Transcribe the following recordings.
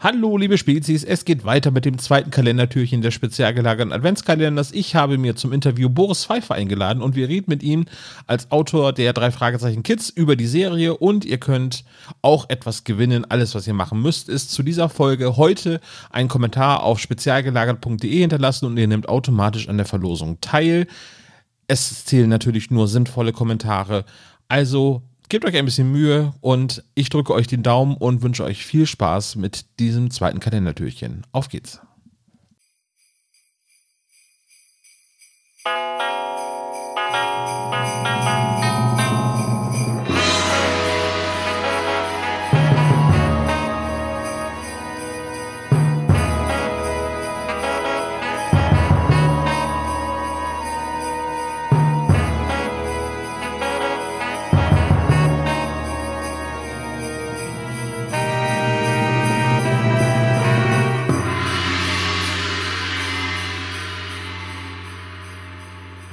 Hallo, liebe Spezies, es geht weiter mit dem zweiten Kalendertürchen des spezial gelagerten Adventskalenders. Ich habe mir zum Interview Boris Pfeiffer eingeladen und wir reden mit ihm als Autor der drei Fragezeichen Kids über die Serie und ihr könnt auch etwas gewinnen. Alles, was ihr machen müsst, ist zu dieser Folge heute einen Kommentar auf spezialgelagert.de hinterlassen und ihr nehmt automatisch an der Verlosung teil. Es zählen natürlich nur sinnvolle Kommentare. Also Gebt euch ein bisschen Mühe und ich drücke euch den Daumen und wünsche euch viel Spaß mit diesem zweiten Kalendertürchen. Auf geht's!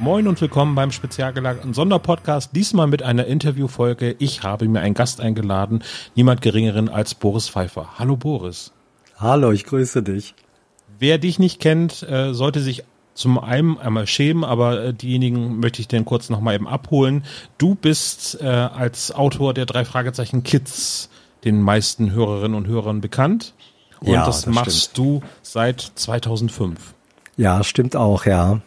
Moin und willkommen beim spezial gelagerten Sonderpodcast. Diesmal mit einer Interviewfolge. Ich habe mir einen Gast eingeladen, niemand geringeren als Boris Pfeiffer. Hallo Boris. Hallo, ich grüße dich. Wer dich nicht kennt, äh, sollte sich zum einen einmal schämen, aber äh, diejenigen möchte ich den kurz nochmal eben abholen. Du bist äh, als Autor der drei Fragezeichen Kids den meisten Hörerinnen und Hörern bekannt. Und ja, das, das machst stimmt. du seit 2005. Ja, stimmt auch, ja.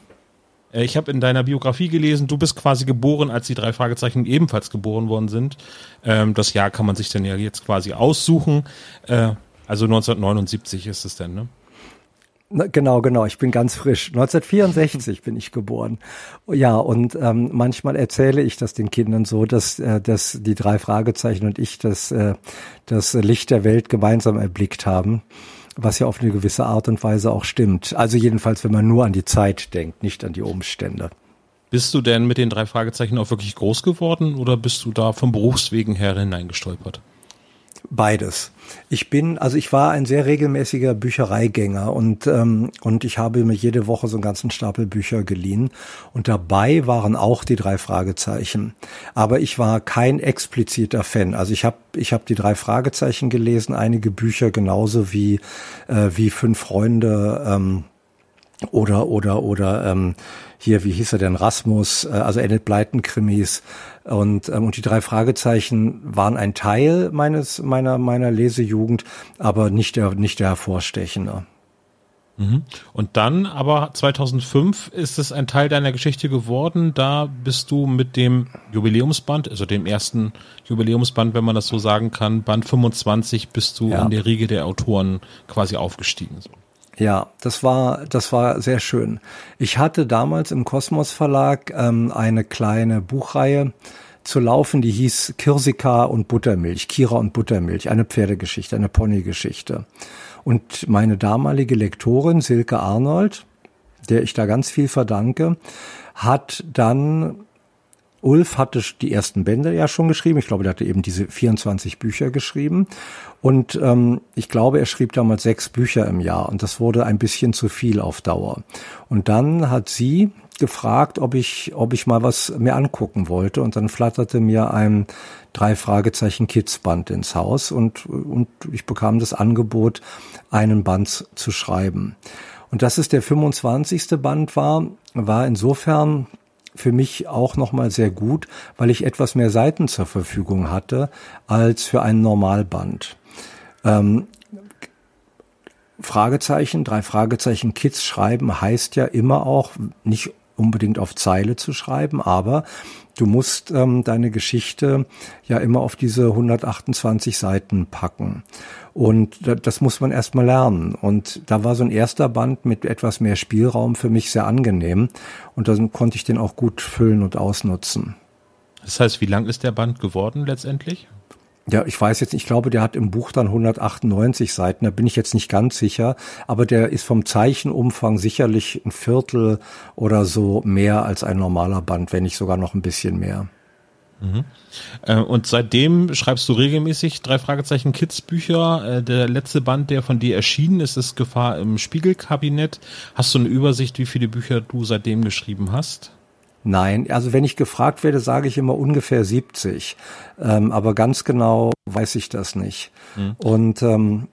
Äh, ich habe in deiner Biografie gelesen, du bist quasi geboren, als die drei Fragezeichen ebenfalls geboren worden sind. Ähm, das Jahr kann man sich dann ja jetzt quasi aussuchen. Äh, also 1979 ist es denn, ne? Genau, genau. Ich bin ganz frisch. 1964 bin ich geboren. Ja, und ähm, manchmal erzähle ich das den Kindern so, dass, äh, dass die drei Fragezeichen und ich das, äh, das Licht der Welt gemeinsam erblickt haben was ja auf eine gewisse Art und Weise auch stimmt. Also jedenfalls, wenn man nur an die Zeit denkt, nicht an die Umstände. Bist du denn mit den drei Fragezeichen auch wirklich groß geworden oder bist du da vom Berufswegen her hineingestolpert? Beides. Ich bin, also ich war ein sehr regelmäßiger Büchereigänger und ähm, und ich habe mir jede Woche so einen ganzen Stapel Bücher geliehen und dabei waren auch die drei Fragezeichen. Aber ich war kein expliziter Fan. Also ich habe ich habe die drei Fragezeichen gelesen, einige Bücher genauso wie äh, wie fünf Freunde ähm, oder oder oder ähm, hier, wie hieß er denn, Rasmus, äh, also Enid Blyton Krimis und ähm, und die drei Fragezeichen waren ein Teil meines meiner meiner Lesejugend, aber nicht der nicht der hervorstechende. Mhm. Und dann aber 2005 ist es ein Teil deiner Geschichte geworden. Da bist du mit dem Jubiläumsband, also dem ersten Jubiläumsband, wenn man das so sagen kann, Band 25, bist du ja. in der Riege der Autoren quasi aufgestiegen. Ja, das war, das war sehr schön. Ich hatte damals im Kosmos Verlag ähm, eine kleine Buchreihe zu laufen, die hieß Kirsika und Buttermilch, Kira und Buttermilch, eine Pferdegeschichte, eine Ponygeschichte. Und meine damalige Lektorin Silke Arnold, der ich da ganz viel verdanke, hat dann Ulf hatte die ersten Bände ja schon geschrieben. Ich glaube, er hatte eben diese 24 Bücher geschrieben. Und ähm, ich glaube, er schrieb damals sechs Bücher im Jahr. Und das wurde ein bisschen zu viel auf Dauer. Und dann hat sie gefragt, ob ich, ob ich mal was mir angucken wollte. Und dann flatterte mir ein drei Fragezeichen Kids Band ins Haus und, und ich bekam das Angebot, einen Band zu schreiben. Und dass es der 25. Band war, war insofern für mich auch nochmal sehr gut, weil ich etwas mehr Seiten zur Verfügung hatte als für einen Normalband. Ähm, Fragezeichen, drei Fragezeichen Kids schreiben heißt ja immer auch nicht unbedingt auf Zeile zu schreiben, aber du musst ähm, deine Geschichte ja immer auf diese 128 Seiten packen. Und das muss man erstmal lernen. Und da war so ein erster Band mit etwas mehr Spielraum für mich sehr angenehm. Und dann konnte ich den auch gut füllen und ausnutzen. Das heißt, wie lang ist der Band geworden letztendlich? Ja, ich weiß jetzt, ich glaube, der hat im Buch dann 198 Seiten, da bin ich jetzt nicht ganz sicher, aber der ist vom Zeichenumfang sicherlich ein Viertel oder so mehr als ein normaler Band, wenn nicht sogar noch ein bisschen mehr. Mhm. Äh, und seitdem schreibst du regelmäßig drei Fragezeichen Kids Bücher. Äh, der letzte Band, der von dir erschienen ist, ist Gefahr im Spiegelkabinett. Hast du eine Übersicht, wie viele Bücher du seitdem geschrieben hast? Nein, also wenn ich gefragt werde, sage ich immer ungefähr 70. Ähm, aber ganz genau weiß ich das nicht. Mhm. Und ähm,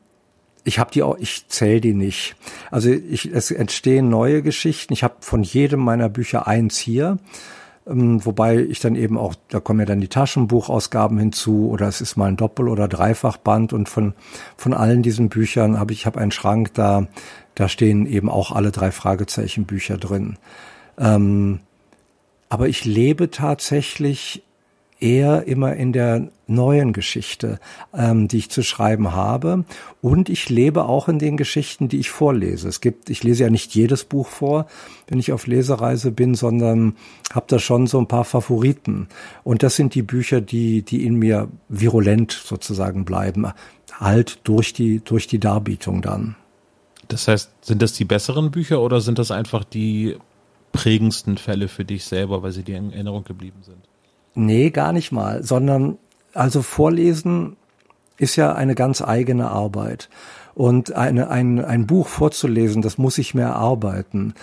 ich habe die auch, ich zähle die nicht. Also ich, es entstehen neue Geschichten. Ich habe von jedem meiner Bücher eins hier. Ähm, wobei ich dann eben auch, da kommen ja dann die Taschenbuchausgaben hinzu oder es ist mal ein Doppel- oder Dreifachband und von, von allen diesen Büchern habe ich, ich habe einen Schrank da, da stehen eben auch alle drei Fragezeichen Bücher drin. Ähm, aber ich lebe tatsächlich eher immer in der neuen Geschichte, ähm, die ich zu schreiben habe. Und ich lebe auch in den Geschichten, die ich vorlese. Es gibt, ich lese ja nicht jedes Buch vor, wenn ich auf Lesereise bin, sondern habe da schon so ein paar Favoriten. Und das sind die Bücher, die, die in mir virulent sozusagen bleiben, halt durch die, durch die Darbietung dann. Das heißt, sind das die besseren Bücher oder sind das einfach die prägendsten Fälle für dich selber, weil sie dir in Erinnerung geblieben sind? Nee, gar nicht mal, sondern also Vorlesen ist ja eine ganz eigene Arbeit. Und eine, ein, ein Buch vorzulesen, das muss ich mir erarbeiten.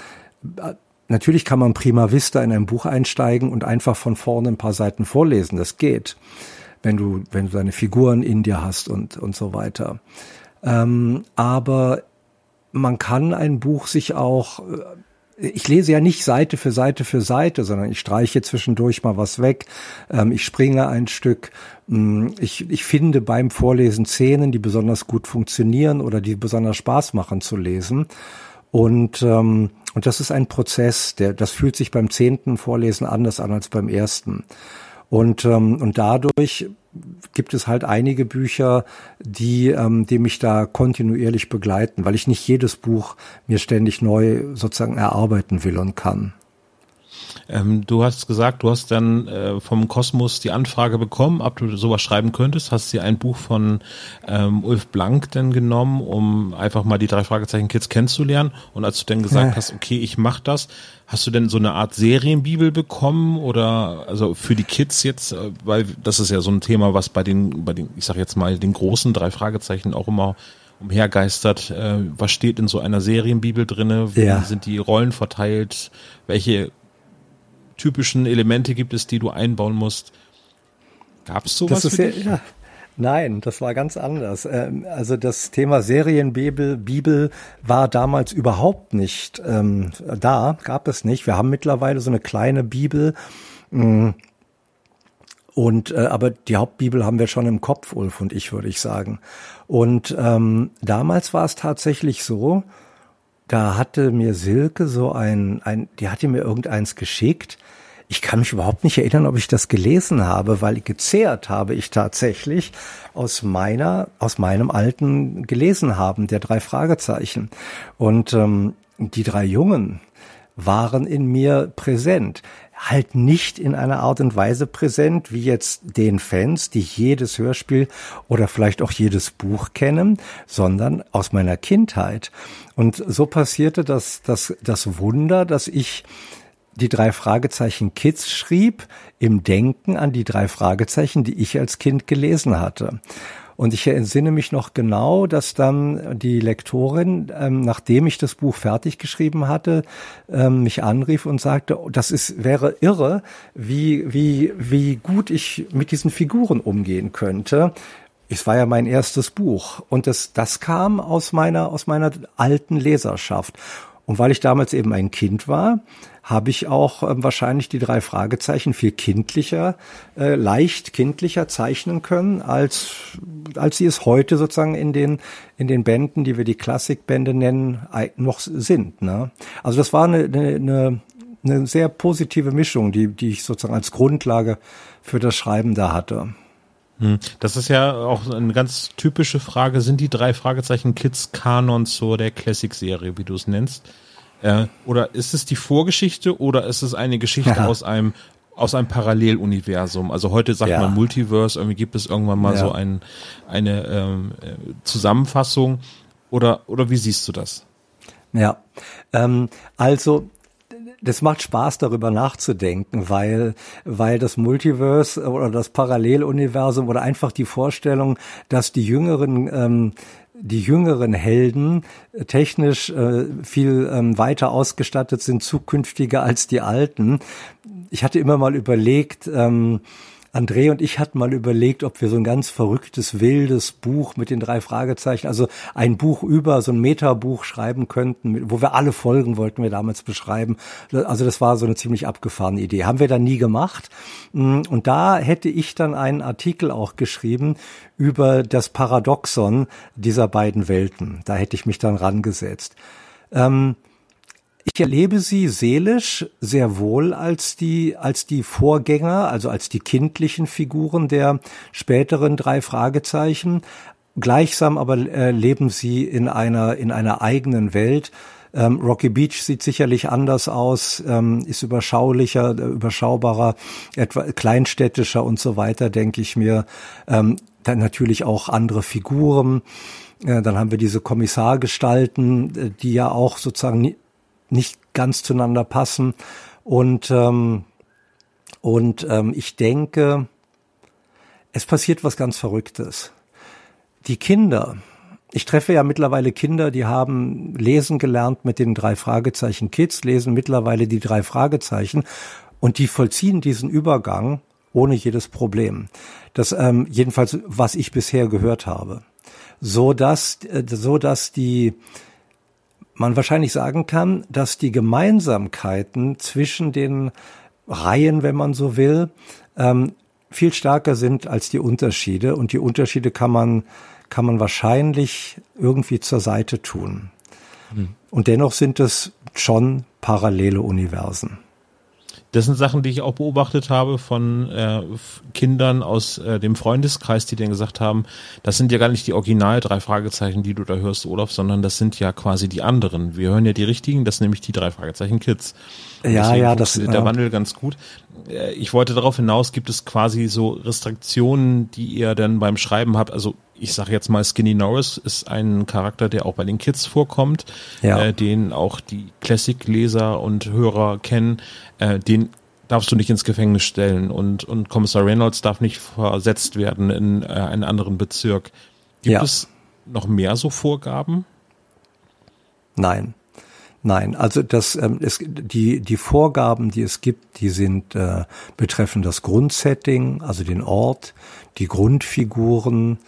Natürlich kann man prima vista in ein Buch einsteigen und einfach von vorne ein paar Seiten vorlesen. Das geht, wenn du, wenn du deine Figuren in dir hast und, und so weiter. Ähm, aber man kann ein Buch sich auch ich lese ja nicht Seite für Seite für Seite, sondern ich streiche zwischendurch mal was weg. Ähm, ich springe ein Stück. Mm, ich, ich finde beim Vorlesen Szenen, die besonders gut funktionieren oder die besonders Spaß machen zu lesen. Und, ähm, und das ist ein Prozess, der, das fühlt sich beim zehnten Vorlesen anders an als beim ersten. Und, ähm, und dadurch gibt es halt einige Bücher, die, ähm, die mich da kontinuierlich begleiten, weil ich nicht jedes Buch mir ständig neu sozusagen erarbeiten will und kann. Ähm, du hast gesagt, du hast dann äh, vom Kosmos die Anfrage bekommen, ob du sowas schreiben könntest. Hast dir ein Buch von ähm, Ulf Blank dann genommen, um einfach mal die drei Fragezeichen Kids kennenzulernen. Und als du dann gesagt ja. hast, okay, ich mach das, hast du denn so eine Art Serienbibel bekommen oder also für die Kids jetzt, äh, weil das ist ja so ein Thema, was bei den, bei den, ich sag jetzt mal, den großen drei Fragezeichen auch immer umhergeistert. Äh, was steht in so einer Serienbibel drinne? Wie ja. sind die Rollen verteilt? Welche typischen Elemente gibt es, die du einbauen musst. Gab es sowas? Das ist für ja, Nein, das war ganz anders. Ähm, also das Thema Serienbibel Bibel war damals überhaupt nicht ähm, da, gab es nicht. Wir haben mittlerweile so eine kleine Bibel. Mm, und äh, aber die Hauptbibel haben wir schon im Kopf, Ulf und ich, würde ich sagen. Und ähm, damals war es tatsächlich so, da hatte mir Silke so ein, ein, die hatte mir irgendeins geschickt. Ich kann mich überhaupt nicht erinnern, ob ich das gelesen habe, weil gezehrt habe ich tatsächlich aus meiner, aus meinem alten gelesen haben, der drei Fragezeichen. Und ähm, die drei Jungen waren in mir präsent halt nicht in einer Art und Weise präsent, wie jetzt den Fans, die jedes Hörspiel oder vielleicht auch jedes Buch kennen, sondern aus meiner Kindheit. Und so passierte das, das, das Wunder, dass ich die drei Fragezeichen Kids schrieb im Denken an die drei Fragezeichen, die ich als Kind gelesen hatte. Und ich entsinne mich noch genau, dass dann die Lektorin, ähm, nachdem ich das Buch fertig geschrieben hatte, ähm, mich anrief und sagte, oh, das ist, wäre irre, wie, wie, wie gut ich mit diesen Figuren umgehen könnte. Es war ja mein erstes Buch und das, das kam aus meiner, aus meiner alten Leserschaft. Und weil ich damals eben ein Kind war, habe ich auch äh, wahrscheinlich die drei Fragezeichen viel kindlicher, äh, leicht kindlicher zeichnen können, als, als sie es heute sozusagen in den, in den Bänden, die wir die Klassikbände nennen, noch sind. Ne? Also das war eine, eine, eine, sehr positive Mischung, die, die ich sozusagen als Grundlage für das Schreiben da hatte. Hm. Das ist ja auch eine ganz typische Frage. Sind die drei Fragezeichen Kids Kanon zur der Classic-Serie, wie du es nennst? Äh, oder ist es die Vorgeschichte oder ist es eine Geschichte ja. aus einem aus einem Paralleluniversum. Also heute sagt ja. man Multiverse, irgendwie gibt es irgendwann mal ja. so ein, eine ähm, äh, Zusammenfassung. Oder, oder wie siehst du das? Ja, ähm, also das macht Spaß, darüber nachzudenken, weil, weil das Multiverse oder das Paralleluniversum oder einfach die Vorstellung, dass die jüngeren ähm, die jüngeren Helden äh, technisch äh, viel ähm, weiter ausgestattet sind, zukünftiger als die alten. Ich hatte immer mal überlegt, ähm, André und ich hatten mal überlegt, ob wir so ein ganz verrücktes, wildes Buch mit den drei Fragezeichen, also ein Buch über so ein Metabuch schreiben könnten, wo wir alle Folgen wollten wir damals beschreiben. Also das war so eine ziemlich abgefahrene Idee. Haben wir dann nie gemacht. Mm, und da hätte ich dann einen Artikel auch geschrieben über das Paradoxon dieser beiden Welten. Da hätte ich mich dann rangesetzt. Ähm, ich erlebe sie seelisch sehr wohl als die, als die Vorgänger, also als die kindlichen Figuren der späteren drei Fragezeichen. Gleichsam aber äh, leben sie in einer, in einer eigenen Welt. Ähm, Rocky Beach sieht sicherlich anders aus, ähm, ist überschaulicher, überschaubarer, etwa kleinstädtischer und so weiter, denke ich mir. Ähm, dann natürlich auch andere Figuren. Äh, dann haben wir diese Kommissargestalten, äh, die ja auch sozusagen nicht ganz zueinander passen. Und, ähm, und ähm, ich denke, es passiert was ganz Verrücktes. Die Kinder, ich treffe ja mittlerweile Kinder, die haben lesen gelernt mit den drei Fragezeichen Kids, lesen mittlerweile die drei Fragezeichen und die vollziehen diesen Übergang ohne jedes Problem. Das ähm, jedenfalls, was ich bisher gehört habe, so dass äh, so dass die man wahrscheinlich sagen kann, dass die Gemeinsamkeiten zwischen den Reihen, wenn man so will, ähm, viel stärker sind als die Unterschiede und die Unterschiede kann man kann man wahrscheinlich irgendwie zur Seite tun. Mhm. Und dennoch sind es schon parallele Universen. Das sind Sachen, die ich auch beobachtet habe von äh, Kindern aus äh, dem Freundeskreis, die dann gesagt haben, das sind ja gar nicht die Original drei Fragezeichen, die du da hörst, Olaf, sondern das sind ja quasi die anderen. Wir hören ja die richtigen, das sind nämlich die drei Fragezeichen Kids. ja, ja, das der äh, Wandel ganz gut. Äh, ich wollte darauf hinaus, gibt es quasi so Restriktionen, die ihr dann beim Schreiben habt, also ich sage jetzt mal, Skinny Norris ist ein Charakter, der auch bei den Kids vorkommt, ja. äh, den auch die Classic-Leser und Hörer kennen. Äh, den darfst du nicht ins Gefängnis stellen und, und Kommissar Reynolds darf nicht versetzt werden in äh, einen anderen Bezirk. Gibt ja. es noch mehr so Vorgaben? Nein. Nein, also das ähm, es, die die Vorgaben, die es gibt, die sind äh, betreffen das Grundsetting, also den Ort, die Grundfiguren,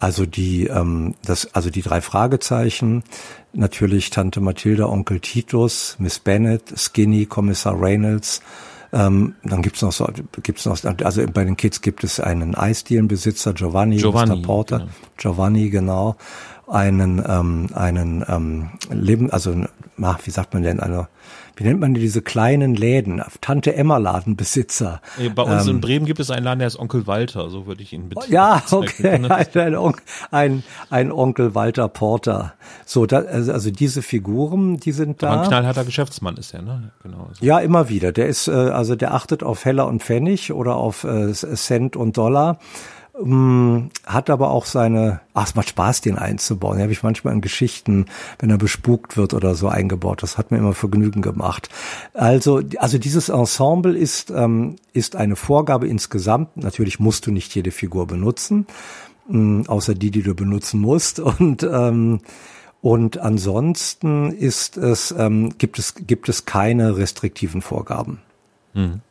also die, ähm, das, also die drei Fragezeichen, natürlich Tante Mathilda, Onkel Titus, Miss Bennett, Skinny, Kommissar Reynolds. Ähm, dann gibt's noch so, gibt's noch, also bei den Kids gibt es einen Eisdielenbesitzer, Giovanni, Giovanni Mr. Porter, genau. Giovanni, genau, einen, ähm, einen ähm, Leben, also, ach, wie sagt man denn, eine wie nennt man diese kleinen Läden? Tante Emma Ladenbesitzer. Bei uns ähm, in Bremen gibt es einen Laden, der ist Onkel Walter, so würde ich ihn betiteln. Ja, okay, ein, ein, ein, Onkel Walter Porter. So, da, also, also diese Figuren, die sind da. Ein knallharter Geschäftsmann ist er, ne? Genau. So. Ja, immer wieder. Der ist, äh, also der achtet auf Heller und Pfennig oder auf äh, Cent und Dollar. Mm, hat aber auch seine, ach, es macht Spaß, den einzubauen. Den habe ich manchmal in Geschichten, wenn er bespukt wird oder so eingebaut. Das hat mir immer Vergnügen gemacht. Also, also dieses Ensemble ist, ähm, ist eine Vorgabe insgesamt. Natürlich musst du nicht jede Figur benutzen, mh, außer die, die du benutzen musst. Und, ähm, und ansonsten ist es, ähm, gibt es, gibt es keine restriktiven Vorgaben. Mhm.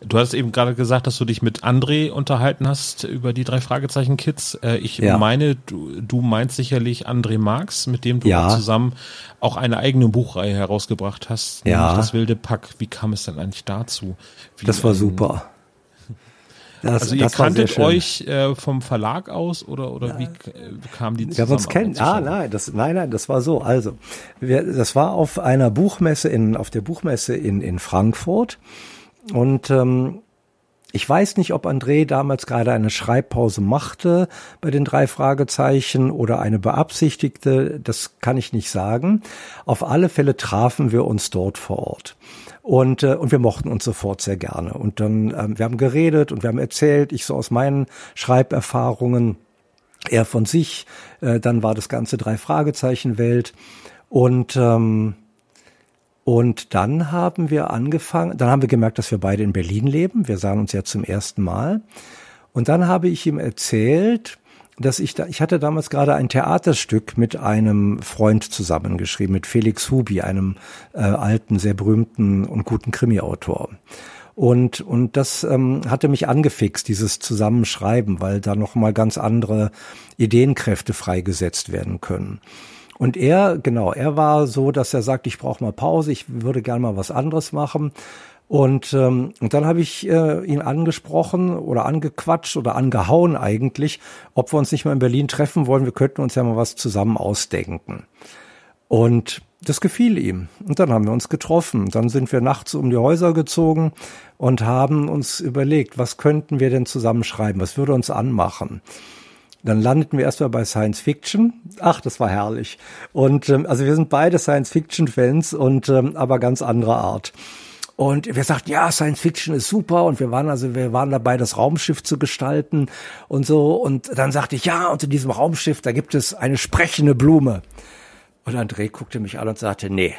Du hast eben gerade gesagt, dass du dich mit André unterhalten hast über die drei Fragezeichen Kids. Äh, ich ja. meine, du, du meinst sicherlich André Marx, mit dem du ja. zusammen auch eine eigene Buchreihe herausgebracht hast, ja. das wilde Pack. Wie kam es denn eigentlich dazu? Wie, das war ähm, super. Das, also ihr kanntet euch äh, vom Verlag aus oder oder ja. wie äh, kam die zusammen? Ja, uns kennen. Ah, nein, das nein, nein, das war so. Also, wir, das war auf einer Buchmesse in auf der Buchmesse in in Frankfurt und ähm, ich weiß nicht, ob André damals gerade eine Schreibpause machte bei den drei Fragezeichen oder eine beabsichtigte, das kann ich nicht sagen. Auf alle Fälle trafen wir uns dort vor Ort. Und, äh, und wir mochten uns sofort sehr gerne. Und dann, ähm, wir haben geredet und wir haben erzählt, ich so aus meinen Schreiberfahrungen, er von sich, äh, dann war das ganze drei Fragezeichen Welt. Und ähm, und dann haben wir angefangen, dann haben wir gemerkt, dass wir beide in Berlin leben. Wir sahen uns ja zum ersten Mal. Und dann habe ich ihm erzählt, dass ich da, ich hatte damals gerade ein Theaterstück mit einem Freund zusammengeschrieben, mit Felix Hubi, einem äh, alten, sehr berühmten und guten Krimi-Autor. Und, und das ähm, hatte mich angefixt, dieses Zusammenschreiben, weil da nochmal ganz andere Ideenkräfte freigesetzt werden können. Und er, genau, er war so, dass er sagt, ich brauche mal Pause, ich würde gerne mal was anderes machen. Und, ähm, und dann habe ich äh, ihn angesprochen oder angequatscht oder angehauen eigentlich, ob wir uns nicht mal in Berlin treffen wollen. Wir könnten uns ja mal was zusammen ausdenken. Und das gefiel ihm. Und dann haben wir uns getroffen. Dann sind wir nachts um die Häuser gezogen und haben uns überlegt, was könnten wir denn zusammen schreiben? Was würde uns anmachen? Dann landeten wir erstmal bei Science Fiction. Ach, das war herrlich. Und ähm, also wir sind beide Science Fiction Fans und ähm, aber ganz anderer Art. Und wir sagten, ja, Science Fiction ist super. Und wir waren also, wir waren dabei, das Raumschiff zu gestalten und so. Und dann sagte ich, ja, unter diesem Raumschiff, da gibt es eine sprechende Blume. Und André guckte mich an und sagte, nee,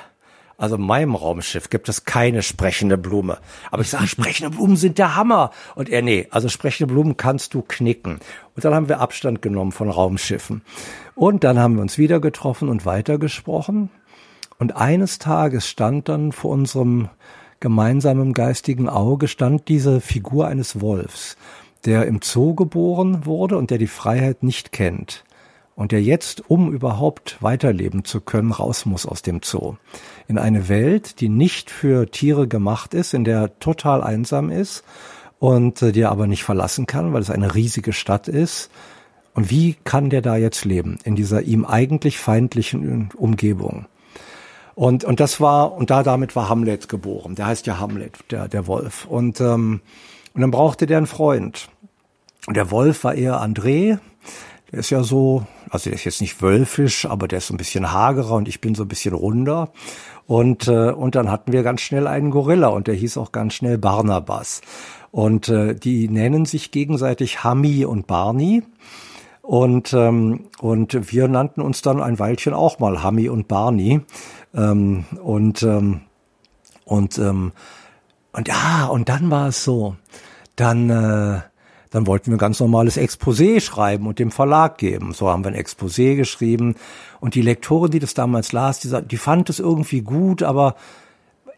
also in meinem Raumschiff gibt es keine sprechende Blume. Aber ich sage, sprechende Blumen sind der Hammer. Und er, nee, also sprechende Blumen kannst du knicken. Und dann haben wir Abstand genommen von Raumschiffen. Und dann haben wir uns wieder getroffen und weitergesprochen. Und eines Tages stand dann vor unserem gemeinsamen geistigen Auge stand diese Figur eines Wolfs, der im Zoo geboren wurde und der die Freiheit nicht kennt und der jetzt, um überhaupt weiterleben zu können, raus muss aus dem Zoo. In eine Welt, die nicht für Tiere gemacht ist, in der er total einsam ist und äh, die er aber nicht verlassen kann, weil es eine riesige Stadt ist. Und wie kann der da jetzt leben? In dieser ihm eigentlich feindlichen Umgebung. Und, und das war, und da damit war Hamlet geboren. Der heißt ja Hamlet, der, der Wolf. Und, ähm, und dann brauchte der einen Freund. Und der Wolf war eher André, der ist ja so, also der ist jetzt nicht wölfisch, aber der ist so ein bisschen hagerer und ich bin so ein bisschen runder. Und, äh, und dann hatten wir ganz schnell einen Gorilla und der hieß auch ganz schnell Barnabas. Und äh, die nennen sich gegenseitig Hami und Barney. Und, ähm, und wir nannten uns dann ein Weilchen auch mal Hami und Barney. Ähm, und, ähm, und, ähm, und ja, und dann war es so. Dann, äh, dann wollten wir ganz normales Exposé schreiben und dem Verlag geben. So haben wir ein Exposé geschrieben. Und die Lektorin, die das damals las, die, die fand es irgendwie gut, aber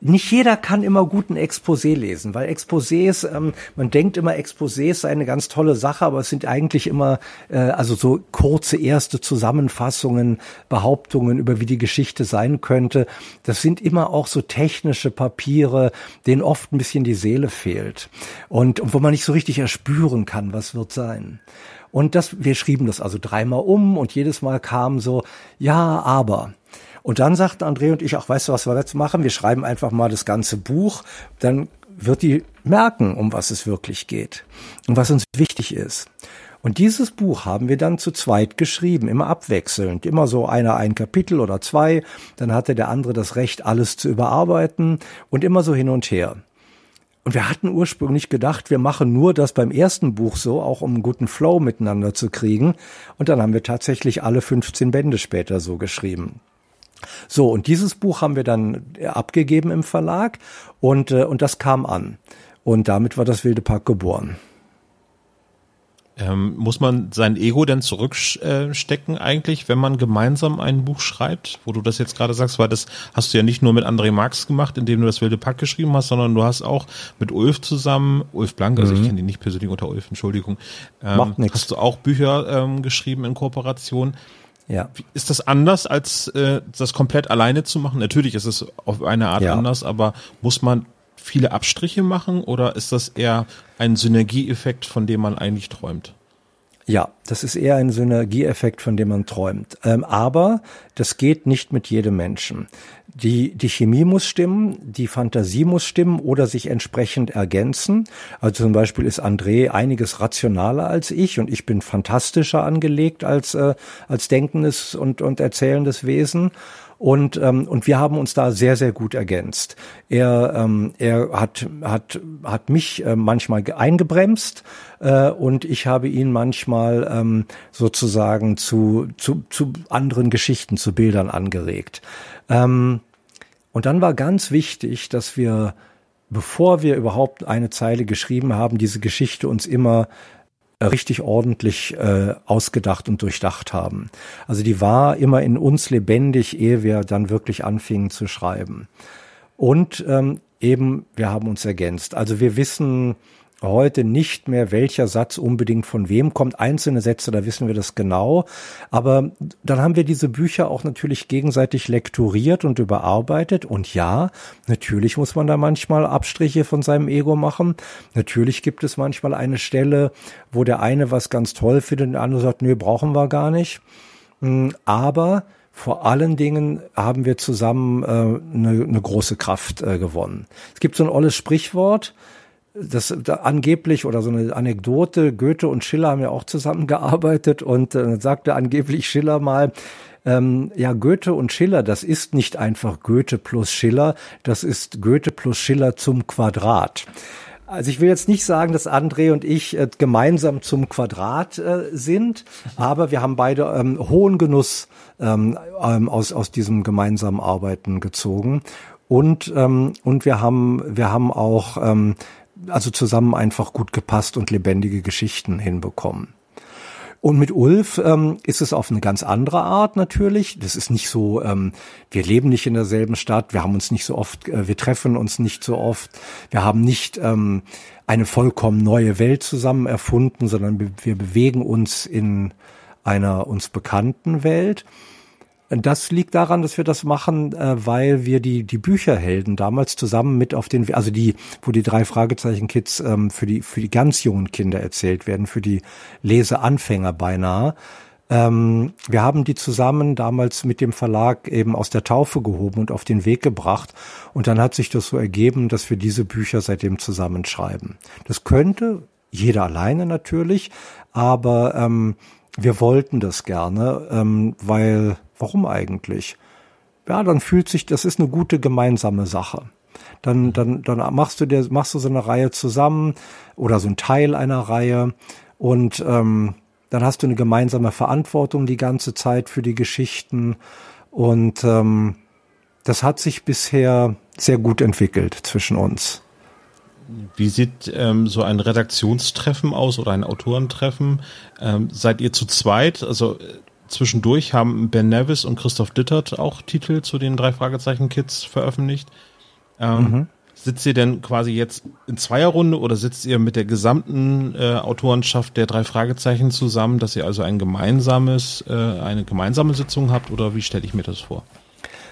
nicht jeder kann immer guten Exposé lesen, weil Exposés, ähm, man denkt immer, Exposés sei eine ganz tolle Sache, aber es sind eigentlich immer äh, also so kurze erste Zusammenfassungen, Behauptungen über wie die Geschichte sein könnte. Das sind immer auch so technische Papiere, denen oft ein bisschen die Seele fehlt und, und wo man nicht so richtig erspüren kann, was wird sein. Und das, wir schrieben das also dreimal um und jedes Mal kam so, ja, aber. Und dann sagten André und ich, ach, weißt du, was wir jetzt machen? Wir schreiben einfach mal das ganze Buch, dann wird die merken, um was es wirklich geht und was uns wichtig ist. Und dieses Buch haben wir dann zu zweit geschrieben, immer abwechselnd, immer so einer ein Kapitel oder zwei, dann hatte der andere das Recht, alles zu überarbeiten und immer so hin und her. Und wir hatten ursprünglich gedacht, wir machen nur das beim ersten Buch so, auch um einen guten Flow miteinander zu kriegen. Und dann haben wir tatsächlich alle 15 Bände später so geschrieben. So, und dieses Buch haben wir dann abgegeben im Verlag und, äh, und das kam an. Und damit war das Wilde Park geboren. Ähm, muss man sein Ego denn zurückstecken eigentlich, wenn man gemeinsam ein Buch schreibt? Wo du das jetzt gerade sagst, weil das hast du ja nicht nur mit André Marx gemacht, indem du das Wilde Pack geschrieben hast, sondern du hast auch mit Ulf zusammen, Ulf Blank, also mhm. ich kenne ihn nicht persönlich unter Ulf, Entschuldigung, ähm, Macht nix. hast du auch Bücher ähm, geschrieben in Kooperation. Ja. Ist das anders, als äh, das komplett alleine zu machen? Natürlich ist es auf eine Art ja. anders, aber muss man viele Abstriche machen oder ist das eher ein Synergieeffekt, von dem man eigentlich träumt? Ja, das ist eher ein Synergieeffekt, von dem man träumt. Ähm, aber das geht nicht mit jedem Menschen. Die, die Chemie muss stimmen, die Fantasie muss stimmen oder sich entsprechend ergänzen. Also zum Beispiel ist André einiges rationaler als ich und ich bin fantastischer angelegt als, äh, als denkendes und, und erzählendes Wesen. Und, ähm, und wir haben uns da sehr, sehr gut ergänzt. Er, ähm, er hat, hat, hat mich äh, manchmal eingebremst äh, und ich habe ihn manchmal ähm, sozusagen zu, zu, zu anderen Geschichten, zu Bildern angeregt. Ähm, und dann war ganz wichtig, dass wir, bevor wir überhaupt eine Zeile geschrieben haben, diese Geschichte uns immer richtig ordentlich äh, ausgedacht und durchdacht haben. Also die war immer in uns lebendig, ehe wir dann wirklich anfingen zu schreiben. Und ähm, eben, wir haben uns ergänzt. Also wir wissen heute nicht mehr, welcher Satz unbedingt von wem kommt. Einzelne Sätze, da wissen wir das genau. Aber dann haben wir diese Bücher auch natürlich gegenseitig lektoriert und überarbeitet. Und ja, natürlich muss man da manchmal Abstriche von seinem Ego machen. Natürlich gibt es manchmal eine Stelle, wo der eine was ganz toll findet und der andere sagt, nö, brauchen wir gar nicht. Hm, aber vor allen Dingen haben wir zusammen äh, eine, eine große Kraft äh, gewonnen. Es gibt so ein olles Sprichwort, das da angeblich oder so eine Anekdote, Goethe und Schiller haben ja auch zusammengearbeitet und äh, sagte angeblich Schiller mal, ähm, ja, Goethe und Schiller, das ist nicht einfach Goethe plus Schiller, das ist Goethe plus Schiller zum Quadrat. Also ich will jetzt nicht sagen, dass André und ich äh, gemeinsam zum Quadrat äh, sind, aber wir haben beide ähm, hohen Genuss ähm, ähm, aus, aus diesem gemeinsamen Arbeiten gezogen. Und, ähm, und wir haben, wir haben auch ähm, also zusammen einfach gut gepasst und lebendige Geschichten hinbekommen. Und mit Ulf ähm, ist es auf eine ganz andere Art natürlich. Das ist nicht so, ähm, wir leben nicht in derselben Stadt, wir haben uns nicht so oft, äh, wir treffen uns nicht so oft, wir haben nicht ähm, eine vollkommen neue Welt zusammen erfunden, sondern wir bewegen uns in einer uns bekannten Welt. Das liegt daran, dass wir das machen, äh, weil wir die, die Bücherhelden damals zusammen mit auf den, also die, wo die drei Fragezeichen-Kids ähm, für die, für die ganz jungen Kinder erzählt werden, für die Leseanfänger beinahe. Ähm, wir haben die zusammen damals mit dem Verlag eben aus der Taufe gehoben und auf den Weg gebracht. Und dann hat sich das so ergeben, dass wir diese Bücher seitdem zusammenschreiben. Das könnte jeder alleine natürlich, aber ähm, wir wollten das gerne, ähm, weil Warum eigentlich? Ja, dann fühlt sich, das ist eine gute gemeinsame Sache. Dann, mhm. dann, dann machst du dir, machst du so eine Reihe zusammen oder so ein Teil einer Reihe und ähm, dann hast du eine gemeinsame Verantwortung die ganze Zeit für die Geschichten und ähm, das hat sich bisher sehr gut entwickelt zwischen uns. Wie sieht ähm, so ein Redaktionstreffen aus oder ein Autorentreffen? Ähm, seid ihr zu zweit? Also zwischendurch haben Ben Nevis und Christoph Dittert auch Titel zu den drei Fragezeichen-Kids veröffentlicht. Ähm, mhm. Sitzt ihr denn quasi jetzt in Zweierrunde oder sitzt ihr mit der gesamten äh, Autorenschaft der drei Fragezeichen zusammen, dass ihr also ein gemeinsames, äh, eine gemeinsame Sitzung habt oder wie stelle ich mir das vor?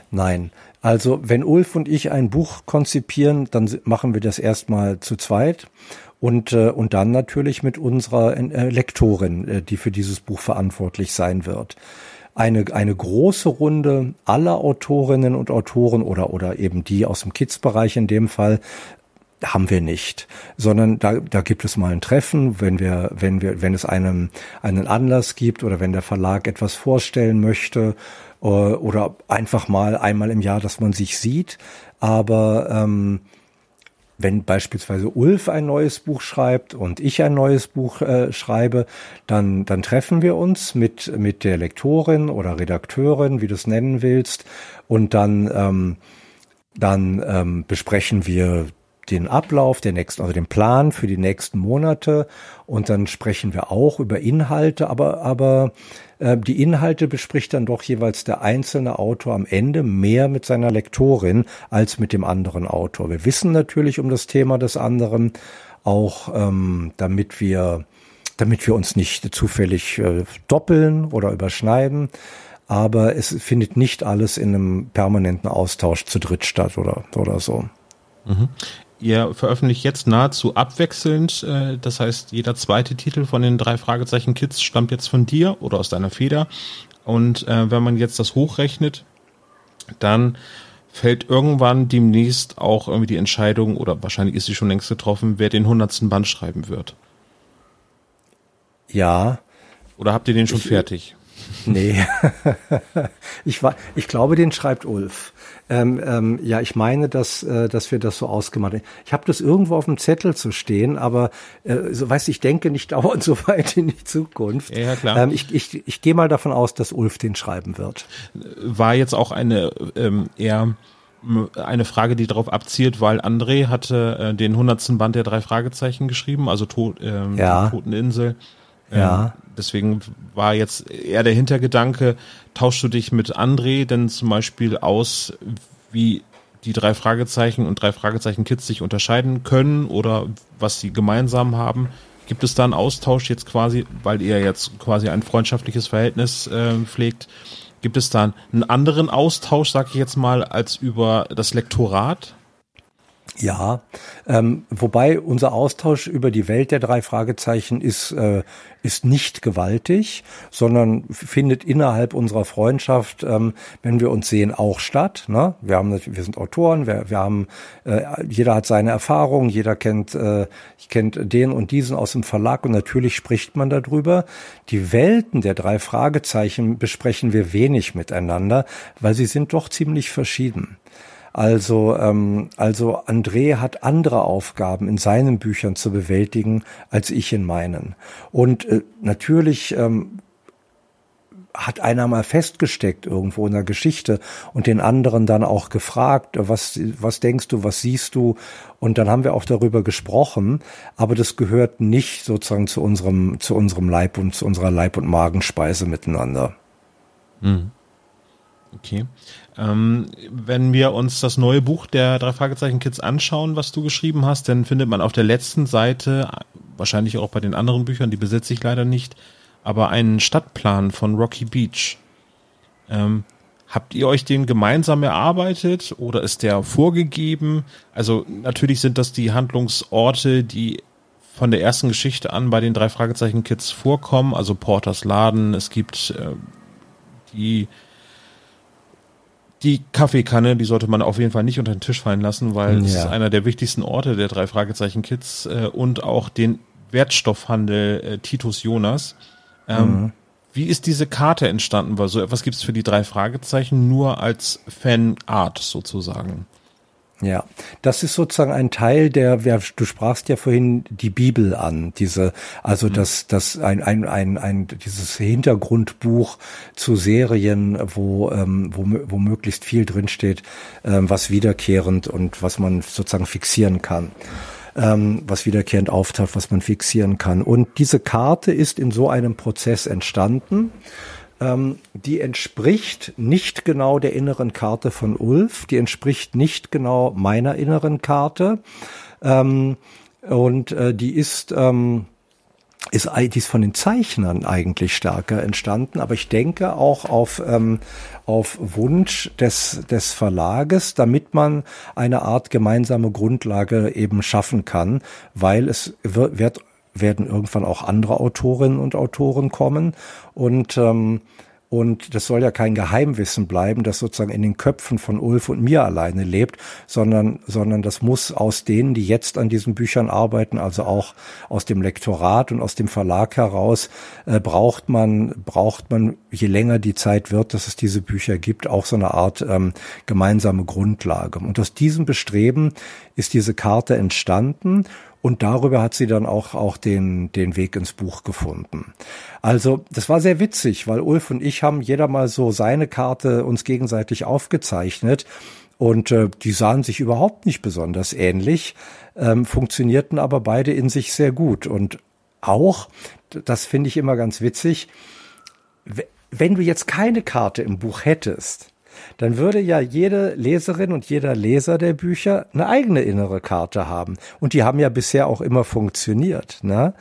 Nein. Also wenn Ulf und ich ein Buch konzipieren, dann machen wir das erstmal zu zweit und, äh, und dann natürlich mit unserer äh, Lektorin, äh, die für dieses Buch verantwortlich sein wird. Eine, eine große Runde aller Autorinnen und Autoren oder, oder eben die aus dem Kids-Bereich in dem Fall haben wir nicht, sondern da, da gibt es mal ein Treffen, wenn wir, wenn wir, wenn es einen, einen Anlass gibt oder wenn der Verlag etwas vorstellen möchte äh, oder einfach mal einmal im Jahr, dass man sich sieht. Aber ähm, wenn beispielsweise Ulf ein neues Buch schreibt und ich ein neues Buch äh, schreibe, dann, dann treffen wir uns mit, mit der Lektorin oder Redakteurin, wie du es nennen willst, und dann, ähm, dann ähm, besprechen wir den Ablauf der nächsten, also den Plan für die nächsten Monate und dann sprechen wir auch über Inhalte, aber, aber äh, die Inhalte bespricht dann doch jeweils der einzelne Autor am Ende mehr mit seiner Lektorin als mit dem anderen Autor. Wir wissen natürlich um das Thema des anderen, auch ähm, damit wir damit wir uns nicht zufällig äh, doppeln oder überschneiden. Aber es findet nicht alles in einem permanenten Austausch zu dritt statt oder, oder so. Mhm. Ihr veröffentlicht jetzt nahezu abwechselnd, äh, das heißt, jeder zweite Titel von den drei Fragezeichen Kids stammt jetzt von dir oder aus deiner Feder. Und äh, wenn man jetzt das hochrechnet, dann fällt irgendwann demnächst auch irgendwie die Entscheidung, oder wahrscheinlich ist sie schon längst getroffen, wer den hundertsten Band schreiben wird. Ja. Oder habt ihr den schon ich, fertig? Nee. ich, war, ich glaube, den schreibt Ulf. Ähm, ähm, ja, ich meine, dass, äh, dass wir das so ausgemacht haben. Ich habe das irgendwo auf dem Zettel zu stehen, aber äh, so weißt ich denke nicht dauernd so weit in die Zukunft. Ja, klar. Ähm, ich ich, ich gehe mal davon aus, dass Ulf den schreiben wird. War jetzt auch eine ähm, eher eine Frage, die darauf abzielt, weil André hatte äh, den hundertsten Band der drei Fragezeichen geschrieben, also Tod, ähm, ja. Toteninsel. Ähm, ja. Deswegen war jetzt eher der Hintergedanke, tauschst du dich mit André denn zum Beispiel aus, wie die drei Fragezeichen und drei Fragezeichen Kids sich unterscheiden können oder was sie gemeinsam haben. Gibt es da einen Austausch jetzt quasi, weil ihr jetzt quasi ein freundschaftliches Verhältnis äh, pflegt? Gibt es da einen anderen Austausch, sag ich jetzt mal, als über das Lektorat? Ja, ähm, wobei unser Austausch über die Welt der drei Fragezeichen ist, äh, ist nicht gewaltig, sondern findet innerhalb unserer Freundschaft, ähm, wenn wir uns sehen, auch statt. Ne? Wir, haben, wir sind Autoren, wir, wir haben, äh, jeder hat seine Erfahrungen, jeder kennt, äh, kennt den und diesen aus dem Verlag und natürlich spricht man darüber. Die Welten der drei Fragezeichen besprechen wir wenig miteinander, weil sie sind doch ziemlich verschieden. Also, ähm, also André hat andere Aufgaben in seinen Büchern zu bewältigen als ich in meinen. Und äh, natürlich ähm, hat einer mal festgesteckt irgendwo in der Geschichte und den anderen dann auch gefragt, was, was denkst du, was siehst du? Und dann haben wir auch darüber gesprochen, aber das gehört nicht sozusagen zu unserem, zu unserem Leib und zu unserer Leib- und Magenspeise miteinander. Mhm. Okay. Ähm, wenn wir uns das neue Buch der drei Fragezeichen Kids anschauen, was du geschrieben hast, dann findet man auf der letzten Seite, wahrscheinlich auch bei den anderen Büchern, die besitze ich leider nicht, aber einen Stadtplan von Rocky Beach. Ähm, habt ihr euch den gemeinsam erarbeitet oder ist der vorgegeben? Also natürlich sind das die Handlungsorte, die von der ersten Geschichte an bei den drei Fragezeichen Kids vorkommen, also Porters Laden, es gibt äh, die die Kaffeekanne, die sollte man auf jeden Fall nicht unter den Tisch fallen lassen, weil ja. es ist einer der wichtigsten Orte der drei Fragezeichen Kids äh, und auch den Wertstoffhandel äh, Titus Jonas. Ähm, mhm. Wie ist diese Karte entstanden? Weil so etwas gibt es für die drei Fragezeichen nur als Fanart sozusagen. Ja, das ist sozusagen ein Teil der, du sprachst ja vorhin die Bibel an, diese, also mhm. das, das ein, ein, ein, ein, dieses Hintergrundbuch zu Serien, wo, ähm, wo, wo möglichst viel drinsteht, ähm, was wiederkehrend und was man sozusagen fixieren kann. Ähm, was wiederkehrend auftaucht, was man fixieren kann. Und diese Karte ist in so einem Prozess entstanden. Ähm, die entspricht nicht genau der inneren Karte von Ulf, die entspricht nicht genau meiner inneren Karte. Ähm, und äh, die ist, ähm, ist, die ist von den Zeichnern eigentlich stärker entstanden, aber ich denke auch auf, ähm, auf Wunsch des, des Verlages, damit man eine Art gemeinsame Grundlage eben schaffen kann, weil es wird werden irgendwann auch andere Autorinnen und Autoren kommen und ähm, und das soll ja kein Geheimwissen bleiben, das sozusagen in den Köpfen von Ulf und mir alleine lebt, sondern, sondern das muss aus denen, die jetzt an diesen Büchern arbeiten, also auch aus dem Lektorat und aus dem Verlag heraus, äh, braucht man, braucht man, je länger die Zeit wird, dass es diese Bücher gibt, auch so eine Art ähm, gemeinsame Grundlage. Und aus diesem Bestreben ist diese Karte entstanden und darüber hat sie dann auch, auch den, den Weg ins Buch gefunden. Also, das war sehr witzig, weil Ulf und ich haben jeder mal so seine Karte uns gegenseitig aufgezeichnet. Und äh, die sahen sich überhaupt nicht besonders ähnlich, ähm, funktionierten aber beide in sich sehr gut. Und auch, das finde ich immer ganz witzig, wenn du jetzt keine Karte im Buch hättest, dann würde ja jede Leserin und jeder Leser der Bücher eine eigene innere Karte haben. Und die haben ja bisher auch immer funktioniert. Ne?